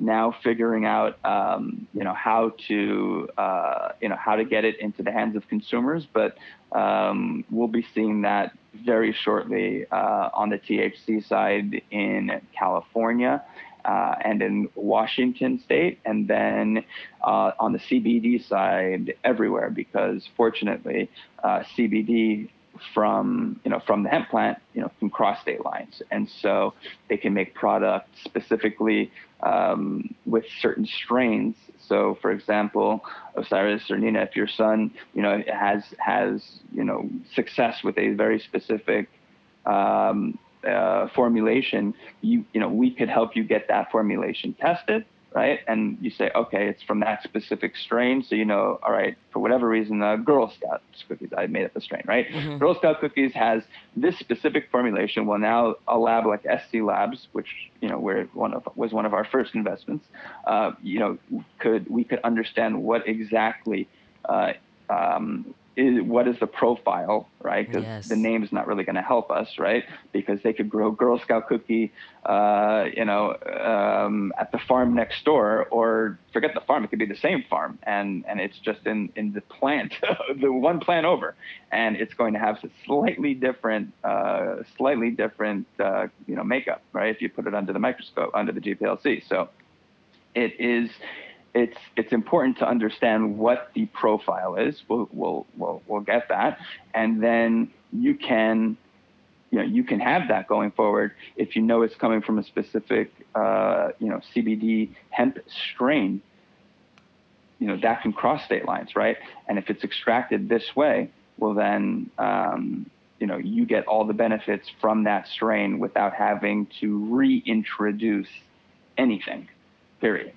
now figuring out, um, you know, how to, uh, you know, how to get it into the hands of consumers. But um, we'll be seeing that very shortly uh, on the THC side in California uh, and in Washington State, and then uh, on the CBD side everywhere. Because fortunately, uh, CBD from you know from the hemp plant you know can cross state lines, and so they can make products specifically um, with certain strains. So, for example, Osiris or Nina, if your son you know has has you know success with a very specific um, uh, formulation, you you know we could help you get that formulation tested, right? And you say, okay, it's from that specific strain, so you know, all right, for whatever reason, uh, Girl Scout cookies, I made up the strain, right? Mm-hmm. Girl Scout cookies has this specific formulation. Well, now a lab like SC Labs, which you know where one of was one of our first investments, uh, you know, could we could understand what exactly. Uh, um, is, what is the profile, right? Because yes. the name is not really going to help us, right? Because they could grow Girl Scout cookie, uh, you know, um, at the farm next door, or forget the farm, it could be the same farm, and and it's just in in the plant, the one plant over, and it's going to have a slightly different, uh, slightly different, uh, you know, makeup, right? If you put it under the microscope, under the GPLC, so it is it's it's important to understand what the profile is. We'll we'll we'll, we'll get that, and then you can you know you can have that going forward if you know it's coming from a specific uh, you know CBD hemp strain. You know that can cross state lines, right? And if it's extracted this way, well then um, you know you get all the benefits from that strain without having to reintroduce anything. Period.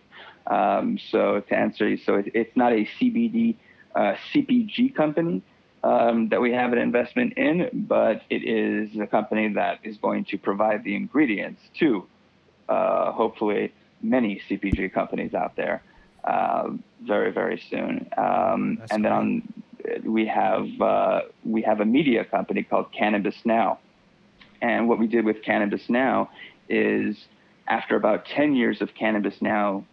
Um, so to answer you, so it, it's not a CBD uh, CPG company um, that we have an investment in, but it is a company that is going to provide the ingredients to uh, hopefully many CPG companies out there uh, very very soon. Um, and then on, we have uh, we have a media company called Cannabis Now, and what we did with Cannabis Now is after about 10 years of Cannabis Now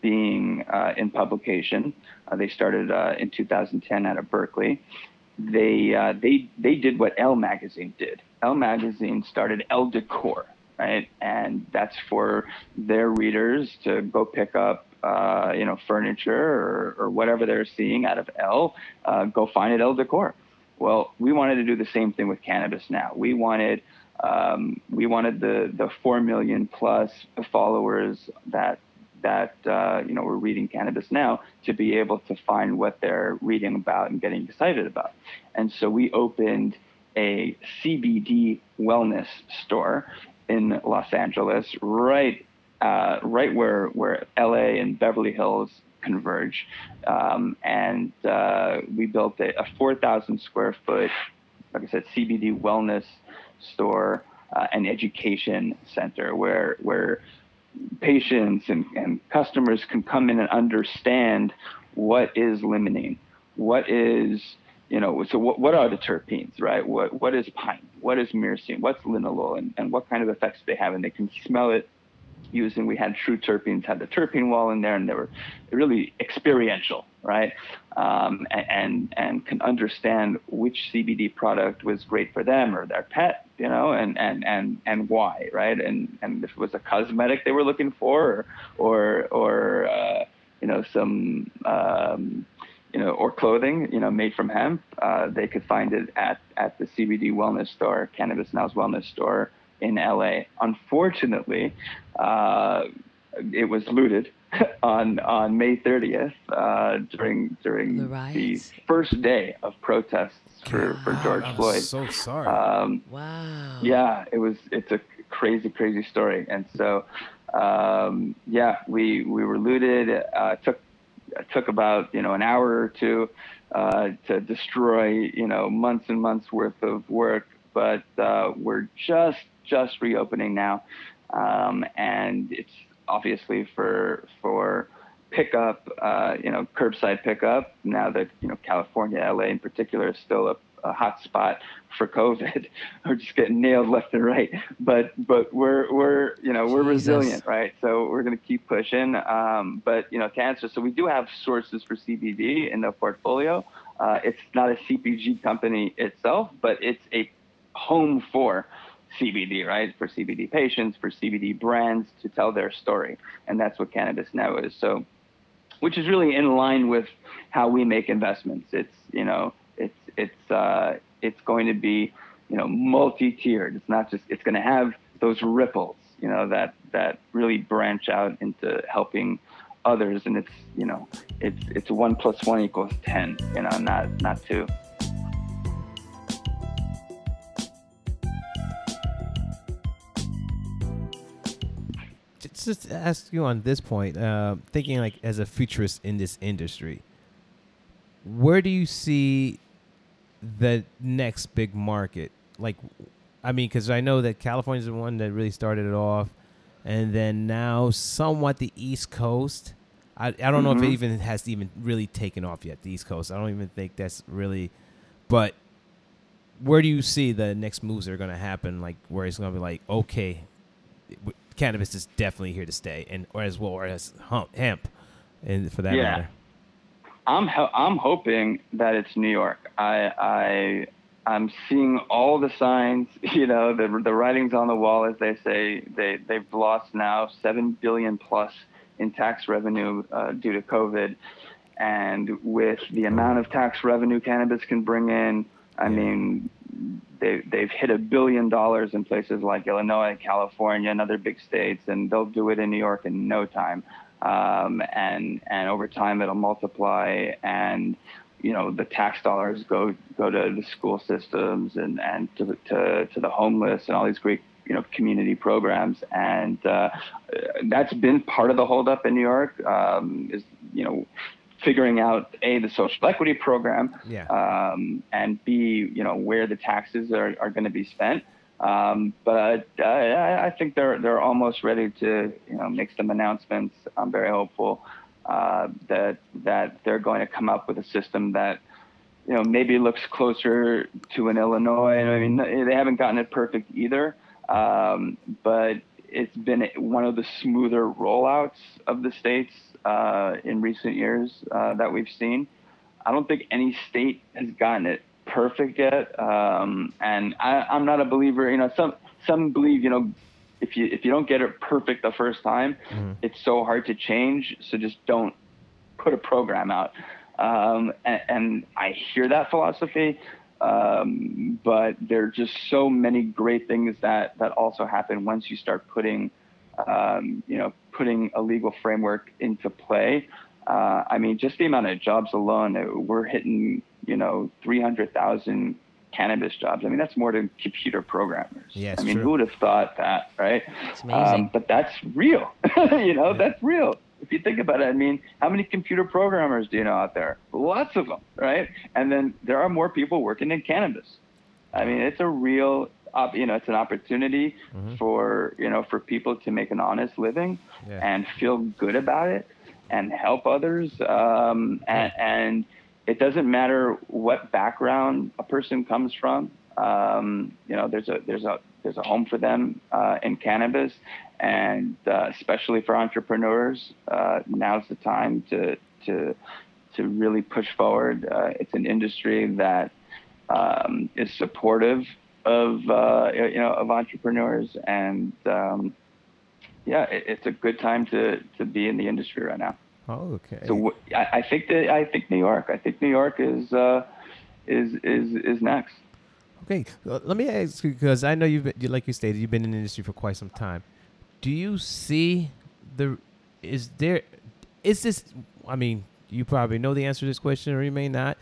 being uh, in publication. Uh, they started uh, in 2010 out of Berkeley. They uh, they they did what Elle magazine did. Elle magazine started Elle Decor, right, and that's for their readers to go pick up. Uh, you know, furniture or, or whatever they're seeing out of Elle, uh, go find it Elle Decor. Well, we wanted to do the same thing with Cannabis Now. We wanted um, we wanted the the four million plus followers that that uh, you know were reading Cannabis Now to be able to find what they're reading about and getting excited about. And so we opened a CBD wellness store in Los Angeles, right uh, right where where LA and Beverly Hills converge. Um, and uh, we built a, a 4,000 square foot, like I said, CBD wellness store uh, and education center where where patients and, and customers can come in and understand what is limonene, what is you know, so what, what are the terpenes, right? What what is pine? What is myrcene? What's linalool? And, and what kind of effects they have? And they can smell it using. We had True Terpenes, had the terpene wall in there, and they were really experiential, right? Um, and, and can understand which CBD product was great for them or their pet, you know, and and and and why, right? And and if it was a cosmetic they were looking for, or or, or uh, you know some. Um, you know, or clothing, you know, made from hemp, uh, they could find it at, at the CBD wellness store, Cannabis Now's wellness store in LA. Unfortunately, uh, it was looted on on May 30th uh, during during The the, first day of protests for, for George I'm Floyd. so sorry. Um, Wow. yeah, it was. It's a crazy, crazy story. And so, um, yeah, we we were looted. Uh, took took about you know an hour or two uh, to destroy you know months and months worth of work. But uh, we're just just reopening now, um, and it's obviously for for pickup, uh, you know, curbside pickup. Now that you know California, LA in particular, is still a, a hot spot for COVID. we're just getting nailed left and right. But but we're we're you know we're Jesus. resilient, right? So we're gonna keep pushing. Um, but you know, to answer, so we do have sources for CBD in the portfolio. Uh, it's not a CPG company itself, but it's a home for CBD, right? For CBD patients, for CBD brands to tell their story. And that's what Cannabis Now is. So, which is really in line with how we make investments. It's, you know, it's, it's, uh, it's going to be, you know, multi-tiered. It's not just, it's going to have those ripples, you know, that, that really branch out into helping others. And it's, you know, it's, it's one plus one equals 10, you know, not, not two. Just, just ask you on this point, uh, thinking like as a futurist in this industry, where do you see the next big market? Like, I mean, because I know that California is the one that really started it off, and then now somewhat the East Coast. I, I don't know if it Mhm. even has even really taken off yet. The East Coast. I don't even think that's really, but where do you see the next moves that are going to happen? Like where it's going to be like, okay, cannabis is definitely here to stay, and or as well or as hemp, and for that Yeah. matter. I'm ho- I'm hoping that it's New York. I I I'm seeing all the signs. You know, the the writings on the wall, as they say. They they've lost now seven billion plus in tax revenue uh, due to COVID, and with the amount of tax revenue cannabis can bring in, I Yeah. mean, they they've hit a billion dollars in places like Illinois, California, and other big states, and they'll do it in New York in no time. Um, and and over time it'll multiply, and you know the tax dollars go go to the school systems and and to the, to to the homeless and all these great you know community programs, and uh, that's been part of the holdup in New York. Um, is you know figuring out a the social equity program Yeah. um, and B, you know, where the taxes are, are going to be spent. Um, but I, I think they're they're almost ready to you know make some announcements. I'm very hopeful uh, that that they're going to come up with a system that you know maybe looks closer to an Illinois. I mean, they haven't gotten it perfect either, um, but it's been one of the smoother rollouts of the states uh, in recent years uh, that we've seen. I don't think any state has gotten it perfect yet, um, and I, I'm not a believer. You know, some some believe you know if you if you don't get it perfect the first time, Mhm. it's so hard to change. So just don't put a program out. Um, and, and I hear that philosophy, um, but there are just so many great things that that also happen once you start putting, um, you know, putting a legal framework into play. Uh, I mean, just the amount of jobs alone, uh, we're hitting, you know, 300,000 cannabis jobs. I mean, that's more than computer programmers. Yeah, it's I mean, true. who would have thought that, right? It's amazing. Um, but that's real. you know, that's real. If you think about it, I mean, how many computer programmers do you know out there? Lots of them, right? And then there are more people working in cannabis. I mean, it's a real, op- you know, it's an opportunity Mhm. for you know for people to make an honest living Yeah. and feel good about it and help others. Um, and, and it doesn't matter what background a person comes from. Um, you know, there's a there's a there's a home for them uh, in cannabis, and uh, especially for entrepreneurs, uh, now's the time to to to really push forward. Uh, it's an industry that um, is supportive of uh, you know of entrepreneurs, and um, yeah, it, it's a good time to to be in the industry right now. Oh, okay. So I, I think that I think New York. I think New York is uh, is is is next. Okay, uh, let me ask you because I know you've been, like you stated, you've been in the industry for quite some time. Do you see the is there is this? I mean, you probably know the answer to this question, or you may not.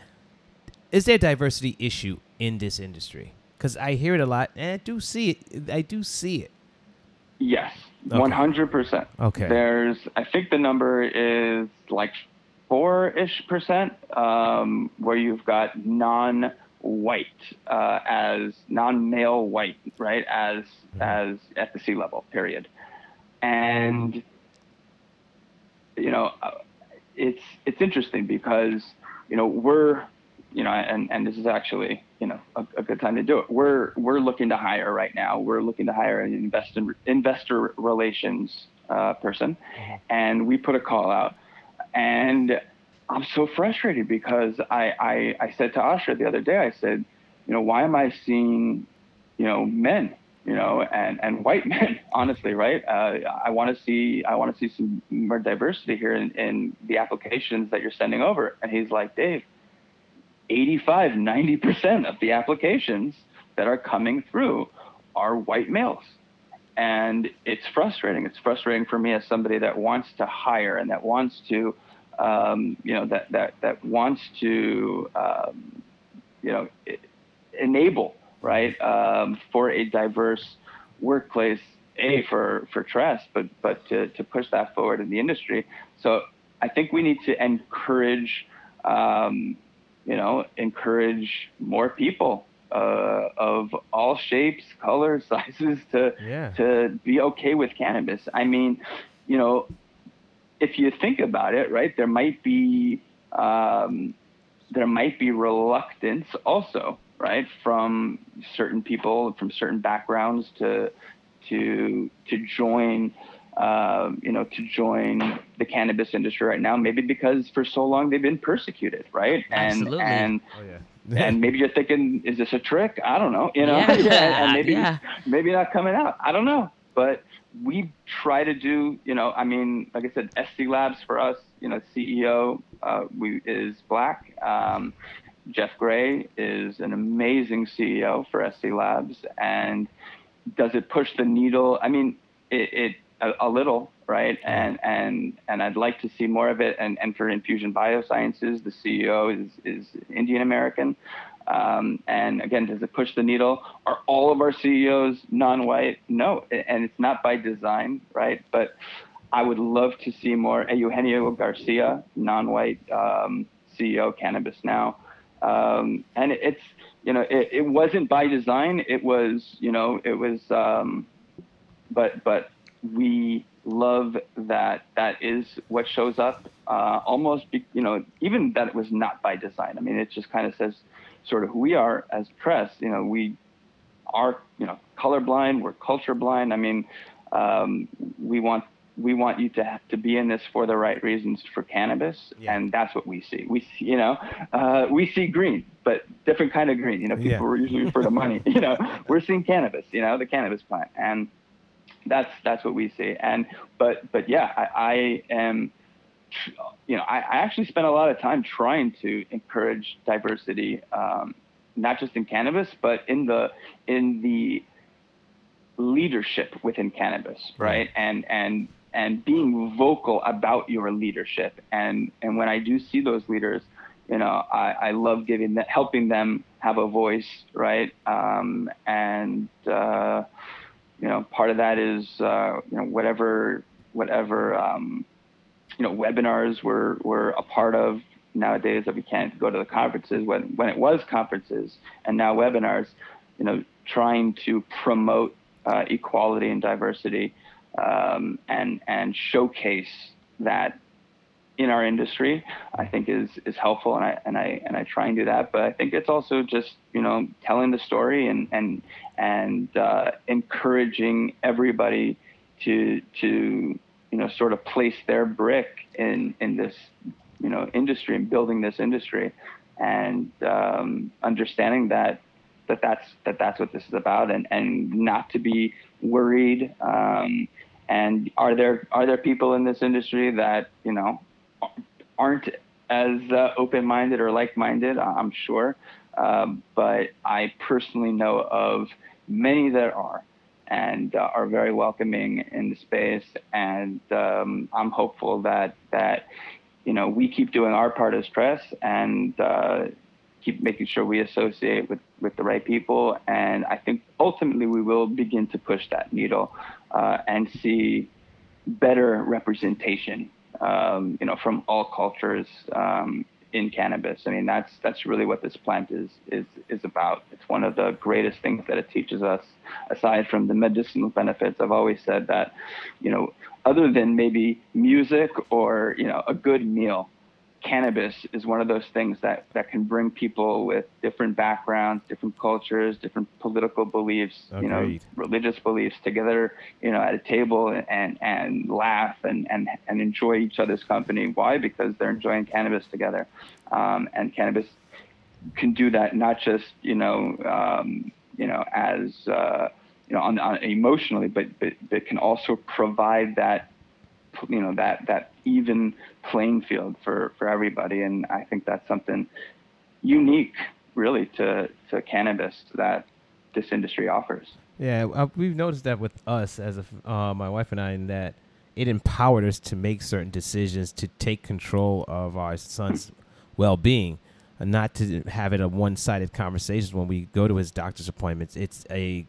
Is there a diversity issue in this industry? Because I hear it a lot, and I do see it. I do see it. Yes, one hundred percent. Okay. There's, I think the number is like four ish percent, um, where you've got non-white uh, as non-male white, right? As as at the C-level, period. And you know, uh, it's it's interesting because you know we're you know, and, and this is actually, you know, a, a good time to do it. We're we're looking to hire right now. We're looking to hire an investor investor relations uh, person, and we put a call out. And I'm so frustrated because I, I I said to Asher the other day, I said, you know, why am I seeing, you know, men, you know, and and white men, honestly, right? Uh, I want to see I want to see some more diversity here in, in the applications that you're sending over. And he's like, Dave. 85, 90% of the applications that are coming through are white males. And it's frustrating. It's frustrating for me as somebody that wants to hire and that wants to, um, you know, that, that, that wants to, um, you know, enable, right, um, for a diverse workplace, A, for, for trust, but, but to, to push that forward in the industry. So I think we need to encourage, um, you know, encourage more people uh, of all shapes, colors, sizes to Yeah. to be okay with cannabis. I mean, you know, if you think about it, right, there might be um, there might be reluctance also, right, from certain people from certain backgrounds to to to join. Um, you know, to join the cannabis industry right now, maybe because for so long they've been persecuted, right? And Absolutely. and Oh yeah. and maybe you're thinking, is this a trick? I don't know. You know, Yeah, and maybe yeah. maybe not coming out. I don't know. But we try to do, you know, I mean, like I said, SC Labs for us, you know, CEO uh, we is black. Um, Jeff Gray is an amazing CEO for SC Labs, and does it push the needle? I mean, it, it a, a little, right? And and and I'd like to see more of it. And and for Infusion Biosciences, the CEO is is Indian American. Um, and again, does it push the needle? Are all of our CEOs non-white? No, and it's not by design, right? But I would love to see more. Eugenio Garcia, non-white um, CEO, Cannabis Now, um, and it's you know it, it wasn't by design. It was you know it was, um, but but we love that that is what shows up. Uh, almost be, you know even that it was not by design. I mean it just kind of says sort of who we are as Tress. You know we are you know colorblind. We're culture blind. I mean. um, we want we want you to have to be in this for the right reasons for cannabis, Yeah. and that's what we see. We see, you know, uh, we see green, but different kind of green. You know, people Yeah. usually refer to money. You know, we're seeing cannabis. You know, the cannabis plant, and that's that's what we see. And but but yeah, I, I am. You know, I, I actually spend a lot of time trying to encourage diversity, um, not just in cannabis, but in the in the leadership within cannabis, right? And and and being vocal about your leadership. And and when I do see those leaders, you know, I, I love giving that, helping them have a voice, right? Um, and uh, you know, part of that is uh, you know whatever whatever um, you know webinars we're we're a part of nowadays that we can't go to the conferences when when it was conferences and now webinars, you know, trying to promote uh, equality and diversity um, and and showcase that in our industry, I think is is helpful, and I and I and I try and do that. But I think it's also just you know telling the story and and and uh, encouraging everybody to to you know sort of place their brick in in this you know industry and building this industry, and um, understanding that that that's that that's what this is about, and and not to be worried. Um, and are there are there people in this industry that you know aren't as uh, open-minded or like-minded? I'm sure, um, but I personally know of many that are and uh, are very welcoming in the space. And um, I'm hopeful that that you know we keep doing our part as Tress and uh, keep making sure we associate with with the right people. And I think ultimately we will begin to push that needle uh, and see better representation. Um, you know, from all cultures um, in cannabis. I mean, that's that's really what this plant is is is about. It's one of the greatest things that it teaches us. Aside from the medicinal benefits, I've always said that, you know, other than maybe music or you know a good meal, cannabis is one of those things that that can bring people with different backgrounds, different cultures, different political beliefs, you know, religious beliefs together, you know, at a table and and laugh and and and enjoy each other's company. Why? Because they're enjoying cannabis together, um, and cannabis can do that not just you know um, you know as uh, you know on, on emotionally, but but but can also provide that you know that that even playing field for for everybody and i think that's something unique really to to cannabis that this industry offers Yeah, uh, we've noticed that with us as a, uh, my wife and I, in that it empowered us to make certain decisions to take control of our son's well-being, and not to have it a one-sided conversation when we go to his doctor's appointments. It's a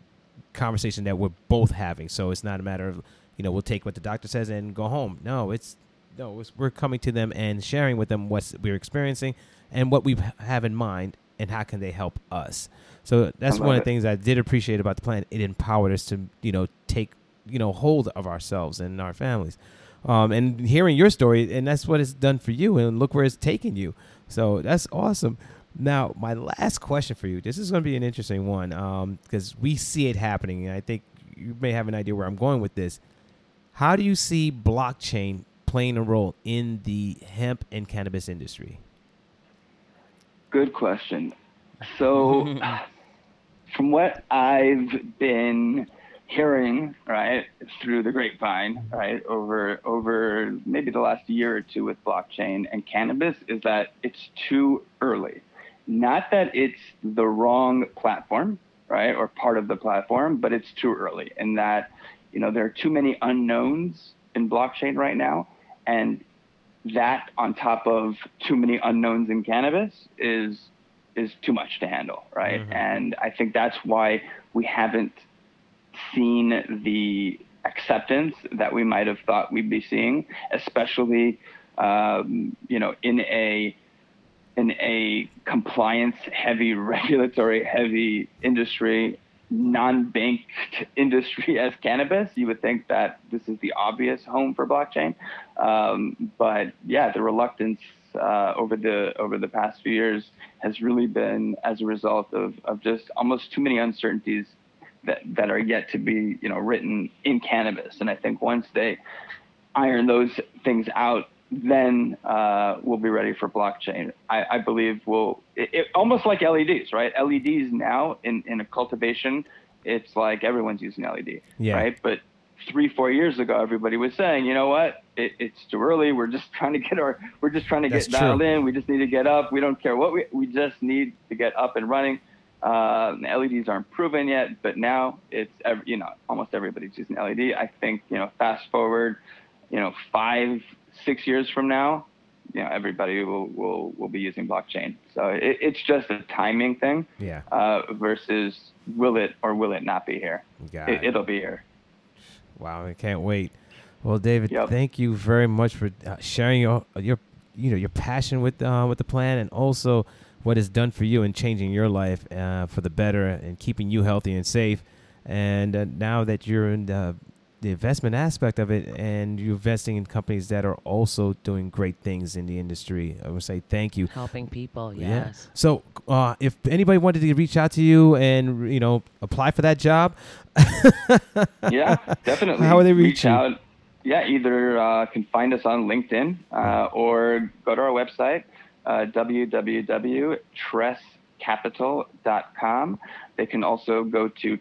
conversation that we're both having, so it's not a matter of you know we'll take what the doctor says and go home. No, it's no, we're coming to them and sharing with them what we're experiencing and what we have in mind and how can they help us. So that's one of the things I did appreciate about the plan. It empowered us to, you know, take, you know, hold of ourselves and our families. Um, and hearing your story, and that's what it's done for you, and look where it's taken you. So that's awesome. Now, my last question for you. This is going to be an interesting one because we see it happening, and I think you may have an idea where I'm going with this. How do you see blockchain playing a role in the hemp and cannabis industry? Good question. So, from what I've been hearing, right, through the grapevine, right, over over maybe the last year or two with blockchain and cannabis, is that it's too early. Not that it's the wrong platform, right, or part of the platform, but it's too early. In that, you know, there are too many unknowns in blockchain right now, and that on top of too many unknowns in cannabis is is too much to handle, right? And I think that's why we haven't seen the acceptance that we might have thought we'd be seeing, especially um, you know in a in a compliance heavy, regulatory heavy industry, non-banked industry as cannabis, you would think that this is the obvious home for blockchain. Um, but yeah, the reluctance uh, over the over the past few years has really been as a result of, of just almost too many uncertainties that that are yet to be you know written in cannabis. And I think once they iron those things out, then uh, we'll be ready for blockchain. I, I believe we'll it, it, almost like LEDs, right? LEDs now in in a cultivation, it's like everyone's using LED, Yeah. right? But three four years ago, everybody was saying, you know what, it, it's too early. We're just trying to get our we're just trying to That's get dialed true. in. We just need to get up. We don't care what we we just need to get up and running. Uh, the LEDs aren't proven yet, but now it's every, you know almost everybody's using LED. I think you know fast forward, you know five six years from now, you know everybody will will, will be using blockchain. So it, it's just a timing thing Yeah. uh, versus will it or will it not be here? Got It, it. it'll be here. Wow, I can't wait. Well, David, Yep. thank you very much for uh, sharing your your you know your passion with uh, with the plan and also what it's done for you and changing your life uh, for the better and keeping you healthy and safe. And uh, now that you're in the, the investment aspect of it and you're investing in companies that are also doing great things in the industry, I would say thank you. Helping people, Yeah. yes. So, uh, if anybody wanted to reach out to you and you know apply for that job, Yeah, definitely. How would they reach reach out? Yeah, either uh, can find us on LinkedIn uh, or go to our website, uh, www.tresscapital.com. They can also go to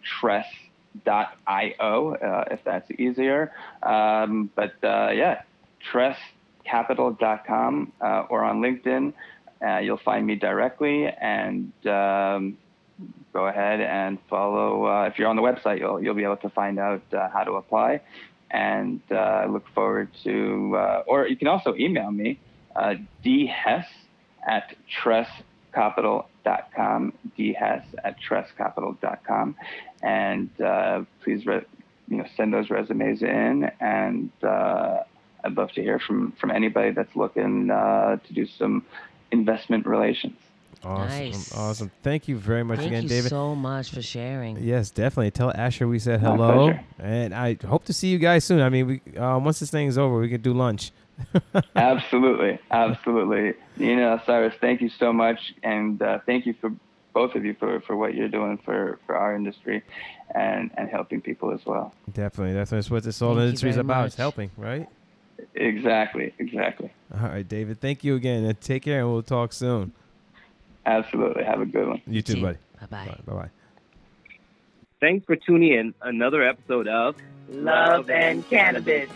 tress.io uh, if that's easier. Um, but uh, yeah, tresscapital.com uh, or on LinkedIn. Uh, you'll find me directly and um, go ahead and follow. Uh, if you're on the website, you'll you'll be able to find out uh, how to apply. And I look forward to, or you can also email me, dhess at tresscapital.com, dhess at tresscapital.com, and uh, please, re- you know, send those resumes in, and uh, I'd love to hear from from anybody that's looking uh, to do some investment relations. awesome, Nice. awesome. Thank you very much Thank again, you David. so much for sharing. Yes, definitely. Tell Asher we said hello, and I hope to see you guys soon. I mean, we uh, once this thing is over, we can do lunch. Absolutely, absolutely. Nina, Cyrus, thank you so much, and uh, thank you for both of you for, for what you're doing for, for our industry, and, and helping people as well. Definitely, that's that's what this whole Thank industry is very about. It's helping, right? Exactly, exactly, All right, David. Thank you again, and take care, and we'll talk soon. absolutely. Have a good one. You too, buddy. Bye bye. Bye bye. Thanks for tuning in another episode of Love and cannabis.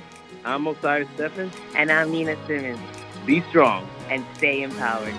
I'm Osiris Stephens. And I'm Nina Simmons. Be strong. And stay empowered.